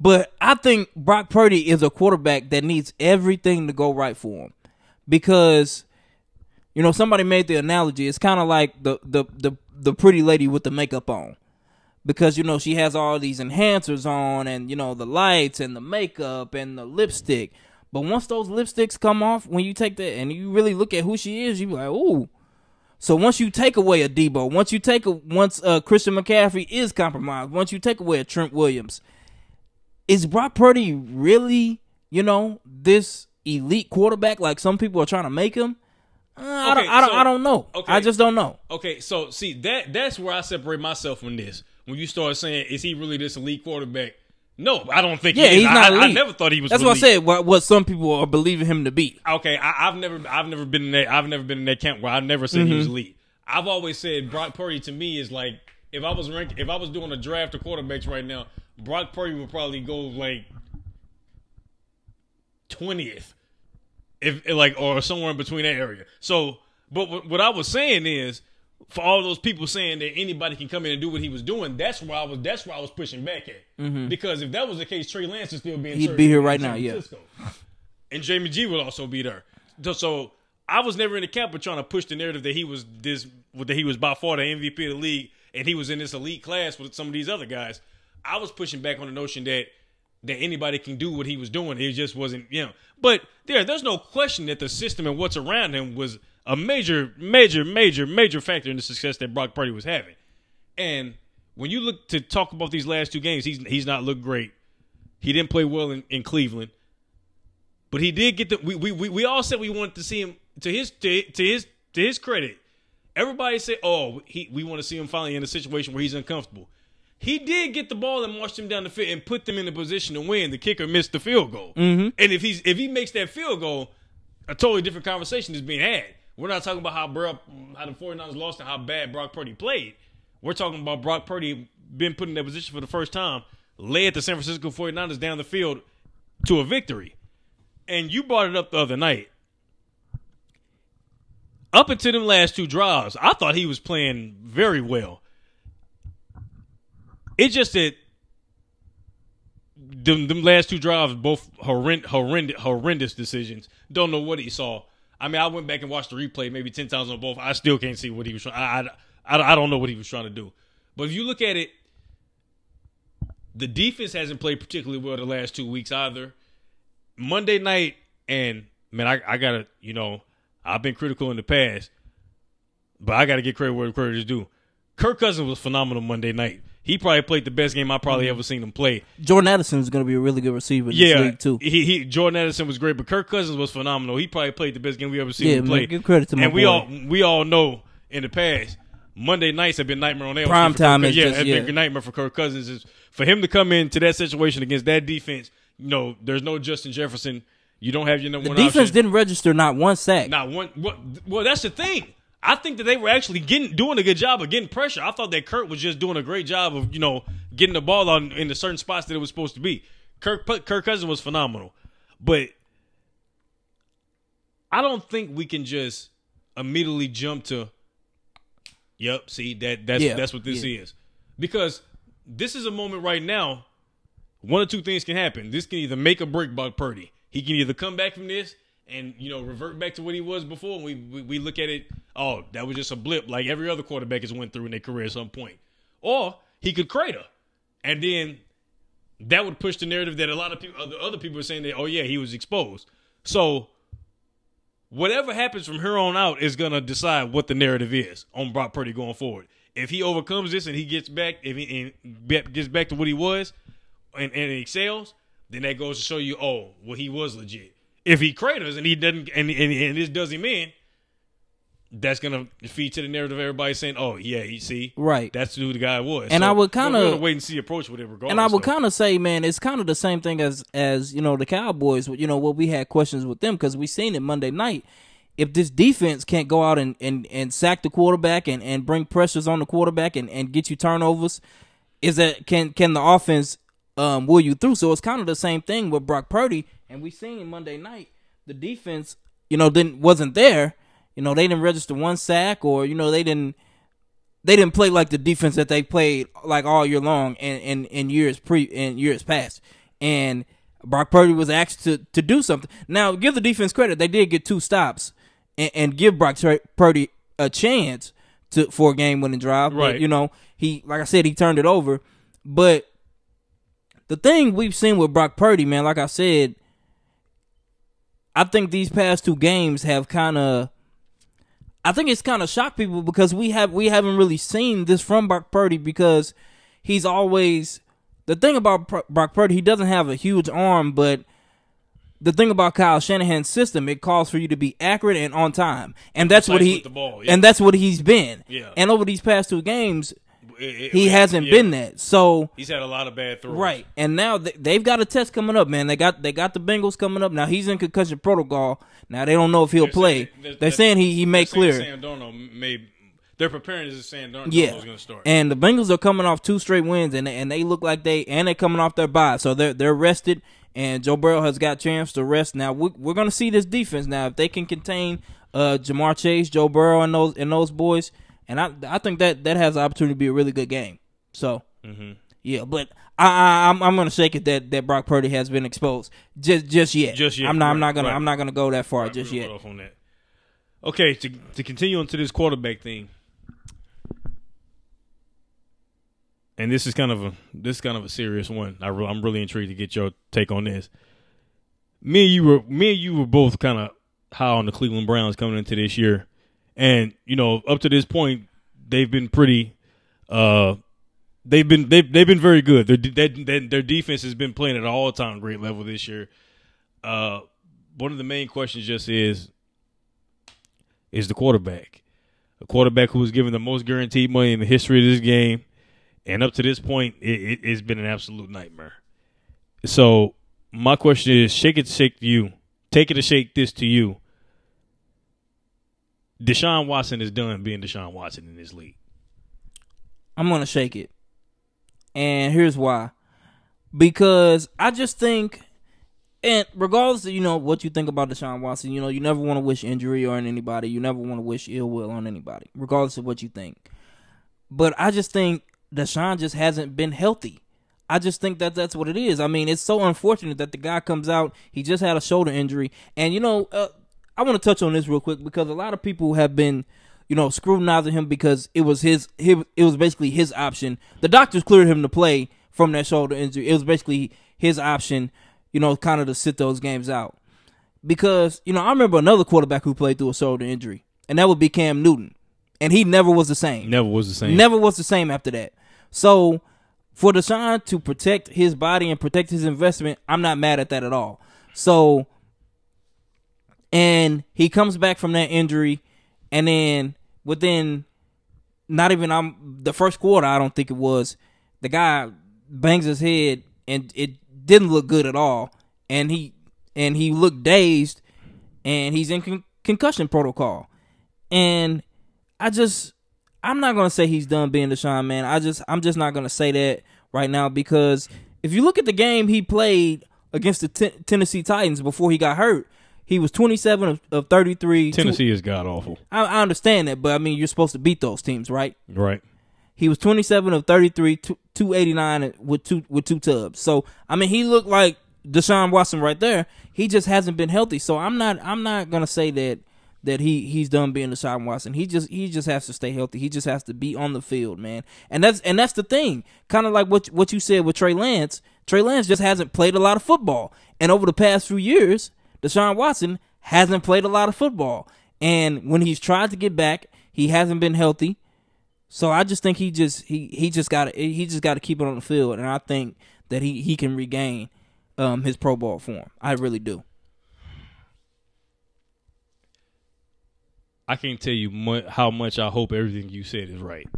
Speaker 1: But I think Brock Purdy is a quarterback that needs everything to go right for him, because you know, somebody made the analogy. It's kind of like the, the the the pretty lady with the makeup on, because you know she has all these enhancers on, and you know the lights and the makeup and the lipstick. But once those lipsticks come off, when you take that and you really look at who she is, you be like, ooh. So once you take away a Deebo, once you take a once uh, Christian McCaffrey is compromised, once you take away a Trent Williams, is Brock Purdy really, you know, this elite quarterback like some people are trying to make him? Uh, I, don't, I don't.
Speaker 2: so-
Speaker 1: I don't know.
Speaker 2: okay.
Speaker 1: I just don't know.
Speaker 2: Okay, so see that that's where I separate myself from this. When you start saying, "Is he really this elite quarterback?" No, I don't think.
Speaker 1: Yeah,
Speaker 2: he
Speaker 1: he's not
Speaker 2: I, I never thought he was.
Speaker 1: That's
Speaker 2: elite.
Speaker 1: what I said. What, what some people are believing him to be.
Speaker 2: okay, I, I've never, I've never been in that, I've never been in that camp where I've never said he was
Speaker 1: Mm-hmm.
Speaker 2: elite. I've always said Brock Purdy to me is like if I was rank, if I was doing a draft of quarterbacks right now, Brock Purdy would probably go like twentieth, if like or somewhere in between that area. So, but what, what I was saying is. For all those people saying that anybody can come in and do what he was doing, that's where I was. That's where I was pushing back at. Because if that was the case, Trey Lance would still be in.
Speaker 1: Mm-hmm. He'd be here right now, yeah.
Speaker 2: And Jimmy G would also be there. So, so I was never in the camp of trying to push the narrative that he was this, that he was by far the MVP of the league, and he was in this elite class with some of these other guys. I was pushing back on the notion that that anybody can do what he was doing. It just wasn't, you know. But there, there's no question that the system and what's around him was a major, major, major, major factor in the success that Brock Purdy was having. And when you look to talk about these last two games, he's he's not looked great. He didn't play well in, in Cleveland. But he did get the we, we we we all said we wanted to see him to his to, to his to his credit. Everybody said, "Oh, he we want to see him finally in a situation where he's uncomfortable." He did get the ball and marched him down the field and put them in a position to win. The kicker missed the field goal, mm-hmm. and if he's if he makes that field goal, a totally different conversation is being had. We're not talking about how Bro, how the 49ers lost and how bad Brock Purdy played. We're talking about Brock Purdy being put in that position for the first time, led the San Francisco 49ers down the field to a victory and you brought it up the other night. Up until them last two drives, I thought he was playing very well. It's just that them, them last two drives, both horrend, horrendous decisions. Don't know what he saw. I mean, I went back and watched the replay maybe ten times on both. I still can't see what he was trying. I, I, I don't know what he was trying to do. But if you look at it, the defense hasn't played particularly well the last two weeks either. Monday night, and man, I, I gotta, you know, I've been critical in the past, but I gotta get credit where credit is due. Kirk Cousins was phenomenal Monday night. He probably played the best game I probably mm-hmm. ever seen him play.
Speaker 1: Jordan Addison is going to be a really good receiver
Speaker 2: Yeah,
Speaker 1: too.
Speaker 2: he, he Jordan Addison was great, but Kirk Cousins was phenomenal. He probably played the best game we ever seen
Speaker 1: Yeah,
Speaker 2: him
Speaker 1: man,
Speaker 2: play.
Speaker 1: give credit to my
Speaker 2: and we all we all know in the past Monday nights have been nightmare on Elm
Speaker 1: Prime
Speaker 2: Street for Kirk
Speaker 1: time is
Speaker 2: yeah,
Speaker 1: just- yeah.
Speaker 2: been a nightmare for Kirk Cousins is for him to come into that situation against that defense. You know, there's no Justin Jefferson. You don't have your number
Speaker 1: The
Speaker 2: one
Speaker 1: defense
Speaker 2: option.
Speaker 1: didn't register not one sack.
Speaker 2: Not one. Well, well, that's the thing. I think that they were actually getting doing a good job of getting pressure. I thought that Kirk was just doing a great job of you know getting the ball on in the certain spots that it was supposed to be. Kirk Kirk Cousins was phenomenal, but I don't think we can just immediately jump to. Yep. See that that's
Speaker 1: Yeah,
Speaker 2: that's what this
Speaker 1: yeah.
Speaker 2: is because this is a moment right now. One or two things can happen. This can either make or break Brock Purdy. He can either come back from this and you know revert back to what he was before. And we, we we look at it. Oh, that was just a blip, like every other quarterback has went through in their career at some point. Or he could crater, and then that would push the narrative that a lot of people, other other people are saying that. Oh yeah, he was exposed. So whatever happens from here on out is gonna decide what the narrative is on Brock Purdy going forward. If he overcomes this and he gets back, if he gets back to what he was, and, and excels, then that goes to show you, oh, well, he was legit. If he craters and he doesn't, and and, and this does him in, that's gonna feed to the narrative of everybody saying, oh yeah, you see,
Speaker 1: Right.
Speaker 2: that's who the guy was.
Speaker 1: And I would kinda-
Speaker 2: wait and see approach with it regardless.
Speaker 1: And I would kind of say, man, it's kind of the same thing as as you know the Cowboys. You know what we had questions with them because we seen it Monday night. If this defense can't go out and, and, and sack the quarterback and, and bring pressures on the quarterback and, and get you turnovers, is that can can the offense um will you through? So it's kind of the same thing with Brock Purdy. And we seen Monday night the defense, you know, didn't wasn't there. You know, they didn't register one sack or you know they didn't they didn't play like the defense that they played like all year long and in, in years pre in years past. And Brock Purdy was asked to to do something. Now, give the defense credit; they did get two stops and, and give Brock Purdy a chance to for a game winning drive.
Speaker 2: Right.
Speaker 1: But you know, he like I said, he turned it over. But the thing we've seen with Brock Purdy, man, like I said, I think these past two games have kind of I think it's kind of shocked people because we have we haven't really seen this from Brock Purdy because he's always the thing about Brock Purdy he doesn't have a huge arm but the thing about Kyle Shanahan's system it calls for you to be accurate and on time and that's what he
Speaker 2: the ball, yeah.
Speaker 1: And that's what he's been
Speaker 2: Yeah.
Speaker 1: and over these past two games
Speaker 2: It-
Speaker 1: he
Speaker 2: it-
Speaker 1: hasn't
Speaker 2: yeah.
Speaker 1: been that so
Speaker 2: He's had a lot of bad throws.
Speaker 1: Right, and now they, they've got a test coming up, man. They got they got the Bengals coming up. Now he's in concussion protocol. Now they don't know if he'll
Speaker 2: They're
Speaker 1: play.
Speaker 2: saying-
Speaker 1: They're,
Speaker 2: they're-
Speaker 1: saying he he may clear.
Speaker 2: Sam Darnold may. They're preparing as Sam Darnold
Speaker 1: Yeah,
Speaker 2: going to start.
Speaker 1: and the Bengals are coming off two straight wins, and and they look like they and they're coming off their bye, so they're they're rested. And Joe Burrow has got chance to rest. Now we, we're going to see this defense now if they can contain uh Ja'Marr Chase, Joe Burrow, and those and those boys. And I I think that that has the opportunity to be a really good game. So
Speaker 2: Mm-hmm.
Speaker 1: yeah, but I, I I'm I'm gonna shake it that that Brock Purdy has been exposed just just yet.
Speaker 2: Just yet,
Speaker 1: I'm not I'm not gonna
Speaker 2: right.
Speaker 1: I'm not gonna go that far
Speaker 2: Right,
Speaker 1: just yet.
Speaker 2: Off on that. Okay, to to continue on to this quarterback thing, and this is kind of a this is kind of a serious one. I re- I'm really intrigued to get your take on this. Me and you were me and you were both kind of high on the Cleveland Browns coming into this year, and you know up to this point they've been pretty. Uh, they've been they've they've been very good. Their their, defense has been playing at an all time great level this year. Uh, one of the main questions just is is the quarterback. A quarterback who was given the most guaranteed money in the history of this game, and up to this point, it, it, it's been an absolute nightmare. So my question is: Shake it, to shake you. Take it to shake this to you. Deshaun Watson is done being Deshaun Watson in this league.
Speaker 1: I'm gonna shake it, and here's why. Because I just think, and regardless of you know what you think about Deshaun Watson, you know you never want to wish injury on anybody. You never want to wish ill will on anybody, regardless of what you think. But I just think Deshaun just hasn't been healthy. I just think that that's what it is. I mean, it's so unfortunate that the guy comes out. He just had a shoulder injury, and you know, uh, I want to touch on this real quick because a lot of people have been, you know, scrutinizing him because it was his, his it was basically his option. The doctors cleared him to play from that shoulder injury. It was basically his option, you know, kind of to sit those games out. Because, you know, I remember another quarterback who played through a shoulder injury, and that would be Cam Newton. And he never was the same.
Speaker 2: Never was the same.
Speaker 1: Never was the same after that. So for Deshaun to protect his body and protect his investment, I'm not mad at that at all. So and he comes back from that injury and then within not even I'm the first quarter, I don't think it was, the guy bangs his head and it didn't look good at all. And he and he looked dazed and he's in con- concussion protocol. And I just I'm not gonna say he's done being Deshaun, man. I just I'm just not gonna say that right now because if you look at the game he played against the t- Tennessee Titans before he got hurt, he was 27 of, of 33.
Speaker 2: Tennessee two, is god awful.
Speaker 1: I, I, understand that, but I mean you're supposed to beat those teams, right?
Speaker 2: Right.
Speaker 1: He was 27 of 33, 289 with two with two tubs. So I mean he looked like Deshaun Watson right there. He just hasn't been healthy. So I'm not I'm not gonna say that that he he's done being Deshaun Watson. He just he just has to stay healthy. He just has to be on the field, man. And that's and that's the thing. Kind of like what what you said with Trey Lance. Trey Lance just hasn't played a lot of football. And over the past few years, Deshaun Watson hasn't played a lot of football. And when he's tried to get back, he hasn't been healthy. So I just think he just he he just got he just got to keep it on the field, and I think that he he can regain um, his Pro Bowl form. I really do.
Speaker 2: I can't tell you mu- how much I hope everything you said is right.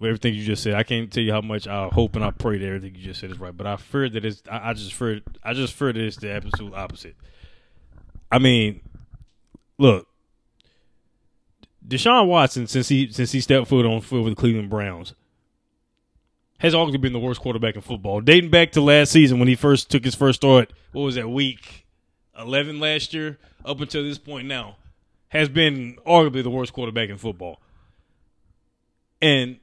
Speaker 2: Everything you just said, I can't tell you how much I hope and I pray that everything you just said is right. But I fear that it's. I, I just fear. I just fear that it's the absolute opposite. I mean, look, Deshaun Watson since he since he stepped foot on foot with the Cleveland Browns has arguably been the worst quarterback in football, dating back to last season when he first took his first start. What was that week eleven last year? Up until this point now has been arguably the worst quarterback in football. And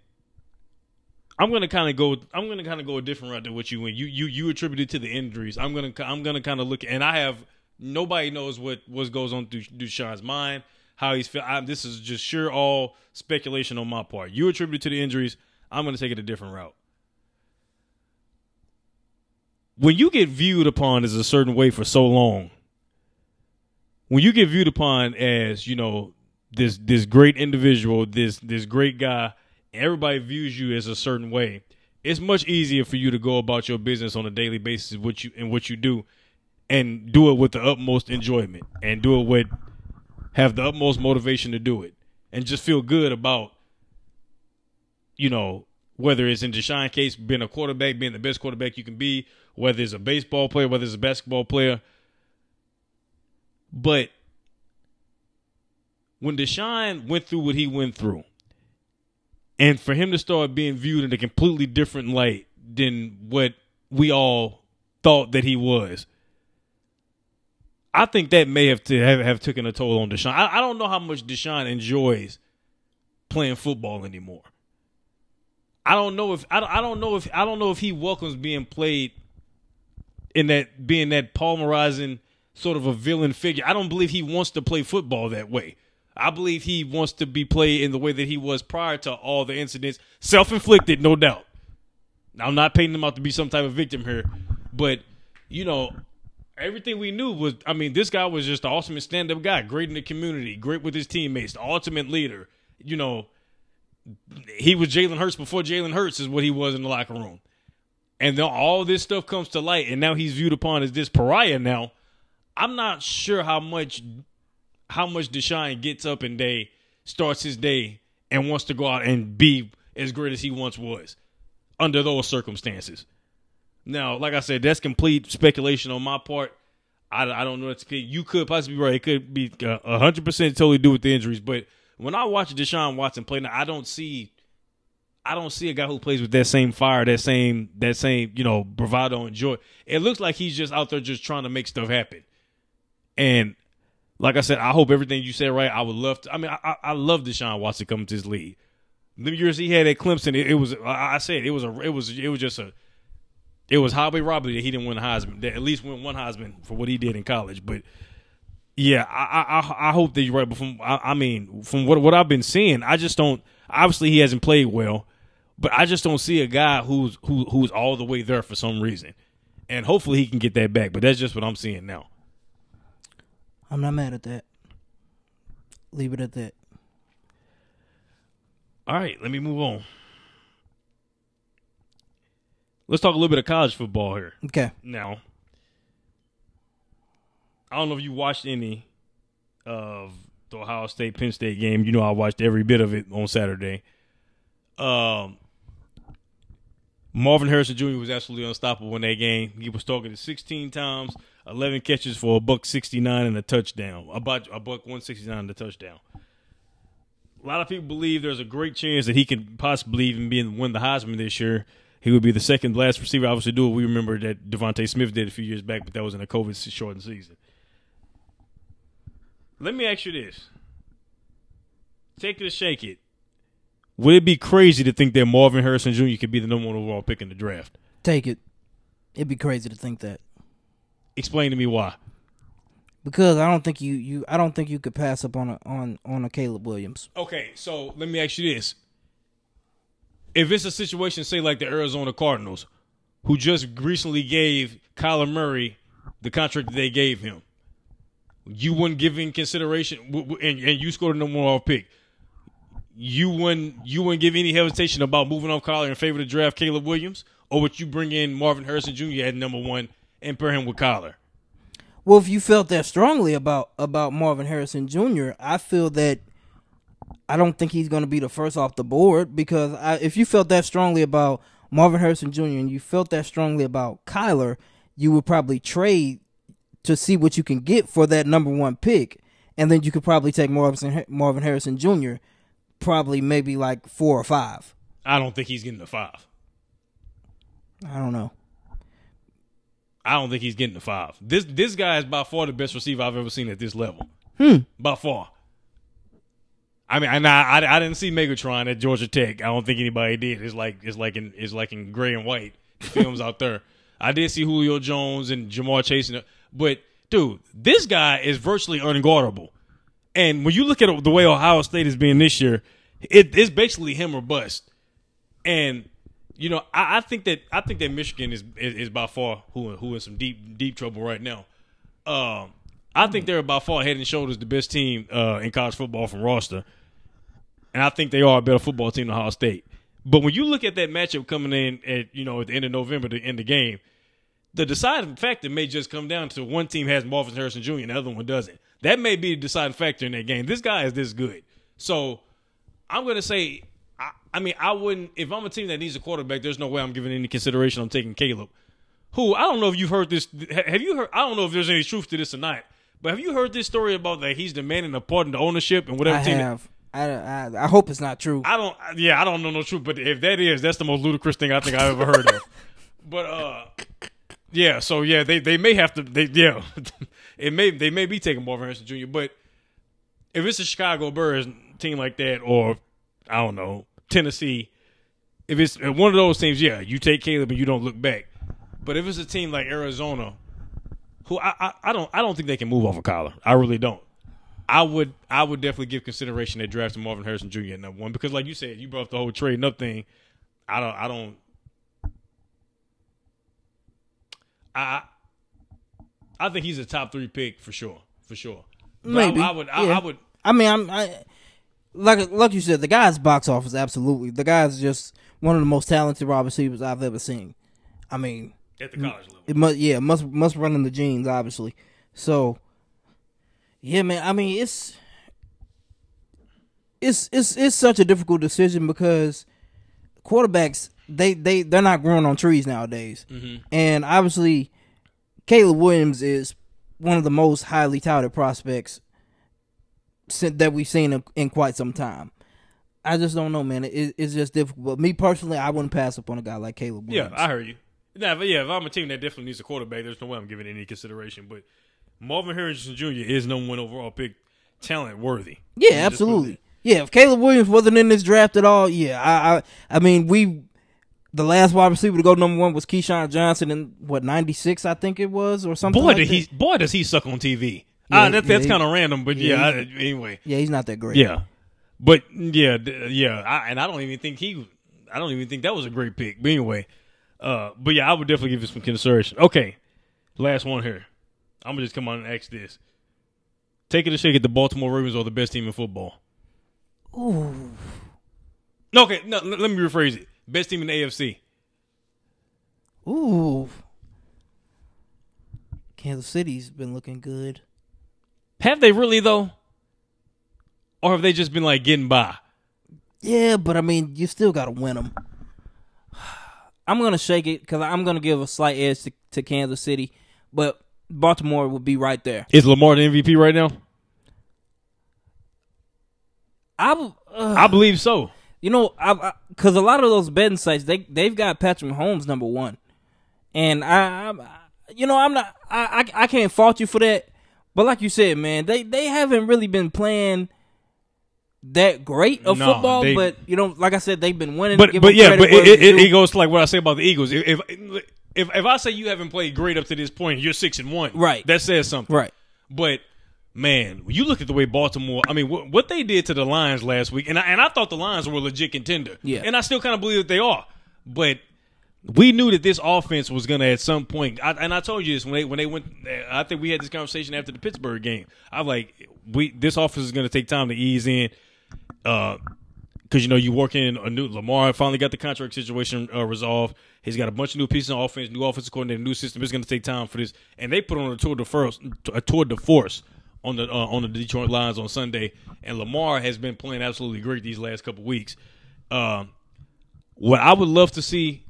Speaker 2: I'm gonna kind of go. I'm gonna kind of go a different route than what you went. You you you attributed to the injuries. I'm gonna I'm gonna kind of look, and I have nobody knows what what goes on through Deshaun's mind, how he's feel. I, this is just sure all speculation on my part. You attributed to the injuries. I'm gonna take it a different route. When you get viewed upon as a certain way for so long, when you get viewed upon as you know this this great individual, this this great guy, everybody views you as a certain way. It's much easier for you to go about your business on a daily basis, what you and what you do, and do it with the utmost enjoyment, and do it with have the utmost motivation to do it, and just feel good about, you know, whether it's in Deshaun case being a quarterback, being the best quarterback you can be, whether it's a baseball player, whether it's a basketball player. But when Deshaun went through what he went through, and for him to start being viewed in a completely different light than what we all thought that he was, I think that may have to have, have taken a toll on Deshaun. I, I don't know how much Deshaun enjoys playing football anymore. I don't know if I don't, I don't know if I don't know if he welcomes being played in that being that pulverizing sort of a villain figure. I don't believe he wants to play football that way. I believe he wants to be played in the way that he was prior to all the incidents, self inflicted, no doubt. I'm not painting him out to be some type of victim here, but you know, everything we knew was I mean, this guy was just the ultimate stand up guy, great in the community, great with his teammates, the ultimate leader. You know, he was Jalen Hurts before Jalen Hurts is what he was in the locker room. And then all this stuff comes to light, and now he's viewed upon as this pariah now I'm not sure how much how much Deshaun gets up and day, starts his day, and wants to go out and be as great as he once was under those circumstances. Now, like I said, that's complete speculation on my part. I, I don't know. It's, you could possibly be right. It could be uh, hundred percent totally do with the injuries. But when I watch Deshaun Watson play, now I don't see, I don't see a guy who plays with that same fire, that same, that same, you know, bravado and joy. It looks like he's just out there just trying to make stuff happen. And like I said, I hope everything you said right. I would love to. I mean, I, I love Deshaun Watson coming to this league. The years he had at Clemson, it, it was. I said it was a. It was. It was just a. It was highway robbery that he didn't win a Heisman. That at least win one Heisman for what he did in college. But Yeah, I I, I hope that you're right. But from I, I mean, from what what I've been seeing, I just don't. Obviously, he hasn't played well, but I just don't see a guy who's who who's all the way there for some reason. And hopefully, he can get that back. But that's just what I'm seeing now.
Speaker 1: I'm not mad at that. Leave it at that.
Speaker 2: All right, let me move on. Let's talk a little bit of college football here.
Speaker 1: Okay.
Speaker 2: Now, I don't know if you watched any of the Ohio State Penn State game. You know, I watched every bit of it on Saturday. Um, Marvin Harrison Jr. was absolutely unstoppable in that game. He was targeted 16 times, 11 catches for a buck 69 and a touchdown. About a buck 169 and a touchdown. A lot of people believe there's a great chance that he could possibly even be in, win the Heisman this year. He would be the second last receiver, obviously, do it. We remember that DeVonta Smith did a few years back, but that was in a COVID shortened season. Let me ask you this: Take it or shake it. Would it be crazy to think that Marvin Harrison Jr. could be the number one overall pick in the draft?
Speaker 1: Take it. It'd be crazy to think that.
Speaker 2: Explain to me why.
Speaker 1: Because I don't think you, you I don't think you could pass up on a on on a Caleb Williams.
Speaker 2: Okay, so let me ask you this: If it's a situation, say like the Arizona Cardinals, who just recently gave Kyler Murray the contract that they gave him, you wouldn't give in consideration, and, and you scored a number one pick. You wouldn't you wouldn't give any hesitation about moving off Kyler in favor to draft Caleb Williams, or would you bring in Marvin Harrison Jr. at number one and pair him with Kyler?
Speaker 1: Well, if you felt that strongly about about Marvin Harrison Jr., I feel that I don't think he's going to be the first off the board because I, if you felt that strongly about Marvin Harrison Jr. and you felt that strongly about Kyler, you would probably trade to see what you can get for that number one pick, and then you could probably take Marvin Marvin Harrison Jr. Probably maybe like four or five.
Speaker 2: I don't think he's getting the five.
Speaker 1: I don't know.
Speaker 2: I don't think he's getting the five. This this guy is by far the best receiver I've ever seen at this level.
Speaker 1: Hmm.
Speaker 2: By far. I mean, and I, I, I didn't see Megatron at Georgia Tech. I don't think anybody did. It's like it's like in it's like in gray and white films out there. I did see Julio Jones and Ja'Marr Chase, but dude, this guy is virtually unguardable. And when you look at the way Ohio State is being this year, it, it's basically him or bust. And you know, I, I, think that I think that Michigan is, is, is by far who who in some deep deep trouble right now. Um, I think they're by far head and shoulders the best team uh, in college football from roster, and I think they are a better football team than Ohio State. But when you look at that matchup coming in at you know at the end of November to end the game, the deciding factor may just come down to one team has Marvin Harrison Jr. and the other one doesn't. That may be the deciding factor in that game. This guy is this good, so I'm going to say I, I mean, I wouldn't if I'm a team that needs a quarterback. There's no way I'm giving any consideration. I'm taking Caleb, who I don't know if you've heard this. Have you heard? I don't know if there's any truth to this or not. But have you heard this story about that he's demanding a part in the ownership and whatever
Speaker 1: I
Speaker 2: team?
Speaker 1: have. I, I, I hope it's not true.
Speaker 2: I don't. Yeah, I don't know no truth. But if that is, that's the most ludicrous thing I think I've ever heard of. But uh, yeah. So yeah, they they may have to. They yeah, it may they may be taking Marvin Harrison Jr. But if it's a Chicago Bears team like that, or I don't know Tennessee, if it's one of those teams, yeah, you take Caleb and you don't look back. But if it's a team like Arizona, who I, I, I don't I don't think they can move off of Kyler. I really don't. I would I would definitely give consideration to drafting Marvin Harrison Jr. at number one because, like you said, you brought up the whole trading up thing. I don't I don't I I think he's a top three pick for sure, for sure. But
Speaker 1: Maybe
Speaker 2: I, I would I,
Speaker 1: yeah.
Speaker 2: I would
Speaker 1: I mean, I'm I, like like you said, the guy's box office absolutely. The guy's just one of the most talented wide receivers I've ever seen. I mean,
Speaker 2: at the college level.
Speaker 1: it must yeah must must run in the genes obviously. So yeah, man. I mean, it's it's it's it's such a difficult decision because quarterbacks they they they're not growing on trees nowadays,
Speaker 2: Mm-hmm.
Speaker 1: and obviously Caleb Williams is one of the most highly touted prospects that we've seen in, in quite some time. I just don't know, man. It, it's just difficult. But me personally, I wouldn't pass up on a guy like Caleb
Speaker 2: Yeah, I heard you. Nah, but yeah, if I'm a team that definitely needs a quarterback, there's no way I'm giving any consideration. But Marvin Harrison Jr. is number one overall pick, talent worthy.
Speaker 1: Yeah, absolutely. Yeah, if Caleb Williams wasn't in this draft at all, yeah, I, I, I mean, we, the last wide receiver to go number one was Keyshawn Johnson in what '96, I think it was, or something.
Speaker 2: Boy,
Speaker 1: like
Speaker 2: did he! Boy, does he suck on TV. ah,
Speaker 1: Yeah,
Speaker 2: that,
Speaker 1: yeah,
Speaker 2: that's kind of random, but
Speaker 1: yeah,
Speaker 2: yeah. I, anyway,
Speaker 1: Yeah, he's not that great.
Speaker 2: yeah, but yeah, yeah, I, and I don't even think he. I don't even think that was a great pick. But anyway, uh, but yeah, I would definitely give it some consideration. Okay, last one here. I'm gonna just come on and ask this: Take it a shake at the Baltimore Ravens are the best team in football.
Speaker 1: Ooh.
Speaker 2: No, okay, no, let let me rephrase it: Best team in the AFC.
Speaker 1: Ooh. Kansas City's been looking good.
Speaker 2: Have they really though, or have they just been like getting by?
Speaker 1: Yeah, but I mean, you still got to win them. I'm gonna shake it because I'm gonna give a slight edge to, to Kansas City, but Baltimore would be right there.
Speaker 2: Is Lamar the MVP right now?
Speaker 1: I, uh,
Speaker 2: I believe so.
Speaker 1: you know, I because a lot of those betting sites they they've got Patrick Mahomes number one, and I, I you know, I'm not, I, I I can't fault you for that, but like you said, man, they they haven't really been playing that great of
Speaker 2: No,
Speaker 1: football,
Speaker 2: they-
Speaker 1: but you know, like I said, they've been winning.
Speaker 2: But but yeah, but it, it, it goes to like what I say about the Eagles. If, if if if I say you haven't played great up to this point, you're six and one.
Speaker 1: Right.
Speaker 2: That says something.
Speaker 1: right.
Speaker 2: But man, when you look at the way Baltimore, I mean, what, what they did to the Lions last week, and I, and I thought the Lions were a legit contender.
Speaker 1: Yeah.
Speaker 2: And I still kind of believe that they are. But we knew that this offense was going to at some point, I, and I told you this when they when they went. I think we had this conversation after the Pittsburgh game. I'm like, we this offense is going to take time to ease in. Uh, because you know you work in a new Lamar finally got the contract situation uh, resolved. He's got a bunch of new pieces on offense, new offensive coordinator, new system. It's going to take time for this, and they put on a tour de force, a tour de force on the uh, on the Detroit Lions on Sunday. And Lamar has been playing absolutely great these last couple weeks. Um, what I would love to see,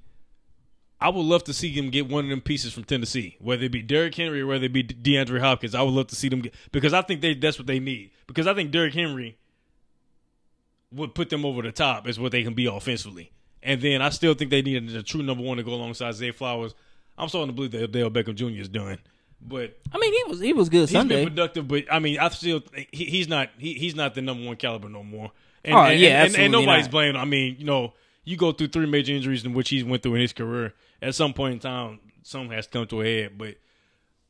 Speaker 2: I would love to see him get one of them pieces from Tennessee, whether it be Derrick Henry or whether it be DeAndre Hopkins. I would love to see them get because I think they that's what they need. Because I think Derrick Henry would put them over the top is what they can be offensively. And then I still think they need a, a true number one to go alongside Zay Flowers. I'm starting to believe that Odell Beckham Jr. is done, but
Speaker 1: I mean, he was he was good
Speaker 2: he's
Speaker 1: Sunday.
Speaker 2: been productive. But I mean, I still he, he's not he, he's not the number one caliber no more. And,
Speaker 1: Oh,
Speaker 2: and,
Speaker 1: yeah,
Speaker 2: and, and, nobody's
Speaker 1: not.
Speaker 2: blaming. I mean, you know, you go through three major injuries in which he's went through in his career. At some point in time, something has to come to a head. But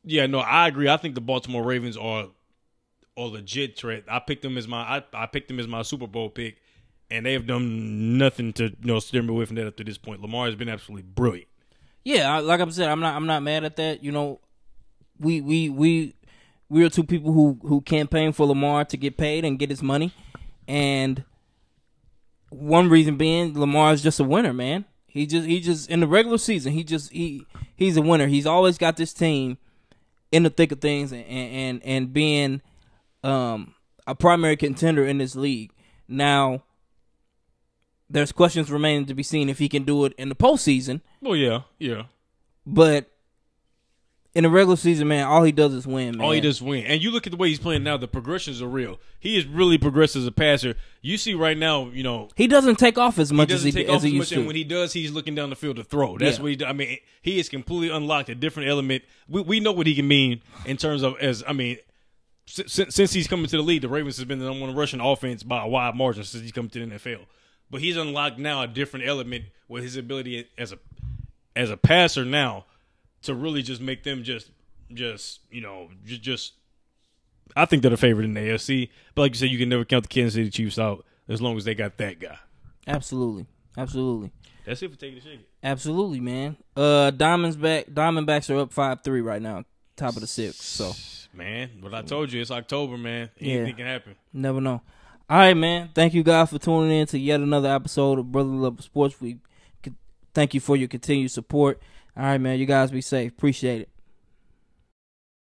Speaker 2: yeah, no, I agree. I think the Baltimore Ravens are a legit threat. I picked them as my I, I picked them as my Super Bowl pick, and they have done nothing to you know steer me away from that up to this point. Lamar has been absolutely brilliant.
Speaker 1: Yeah, like I said, I'm not I'm not mad at that. You know, we we we we are two people who who campaign for Lamar to get paid and get his money, and one reason being Lamar is just a winner, man. He just he just in the regular season he just he he's a winner. He's always got this team in the thick of things and and and being um a primary contender in this league. Now, there's questions remaining to be seen if he can do it in the postseason.
Speaker 2: Well, yeah, yeah.
Speaker 1: But in the regular season, man, all he does is win, man.
Speaker 2: All he does is win. And you look at the way he's playing now, the progressions are real. He is really progressed as a passer. You see right now, you know,
Speaker 1: He doesn't take off as
Speaker 2: he
Speaker 1: much as he
Speaker 2: take
Speaker 1: as
Speaker 2: off
Speaker 1: he
Speaker 2: as
Speaker 1: used
Speaker 2: much, and
Speaker 1: to.
Speaker 2: when he does, he's looking down the field to throw. That's
Speaker 1: Yeah.
Speaker 2: what he. I mean, he is completely unlocked a different element. We we know what he can mean in terms of as I mean, since, since he's coming to the league, the Ravens has been the number one rushing offense by a wide margin since he's come to the NFL. But he's unlocked now a different element with his ability as a as a passer now to really just make them just just you know just, just I think they're the favorite in the AFC. But like you said, you can never count the Kansas City Chiefs out as long as they got that guy.
Speaker 1: Absolutely, absolutely,
Speaker 2: That's it for taking the shake.
Speaker 1: absolutely, man. Uh, Diamonds back. Diamondbacks are up five three right now, top of the sixth. So
Speaker 2: Man, what I told you, it's October, man. Anything
Speaker 1: Yeah.
Speaker 2: can happen.
Speaker 1: never know. All right, man. Thank you guys for tuning in to yet another episode of Brother Love Sports. We thank you for your continued support. All right, man. You guys be safe. Appreciate it.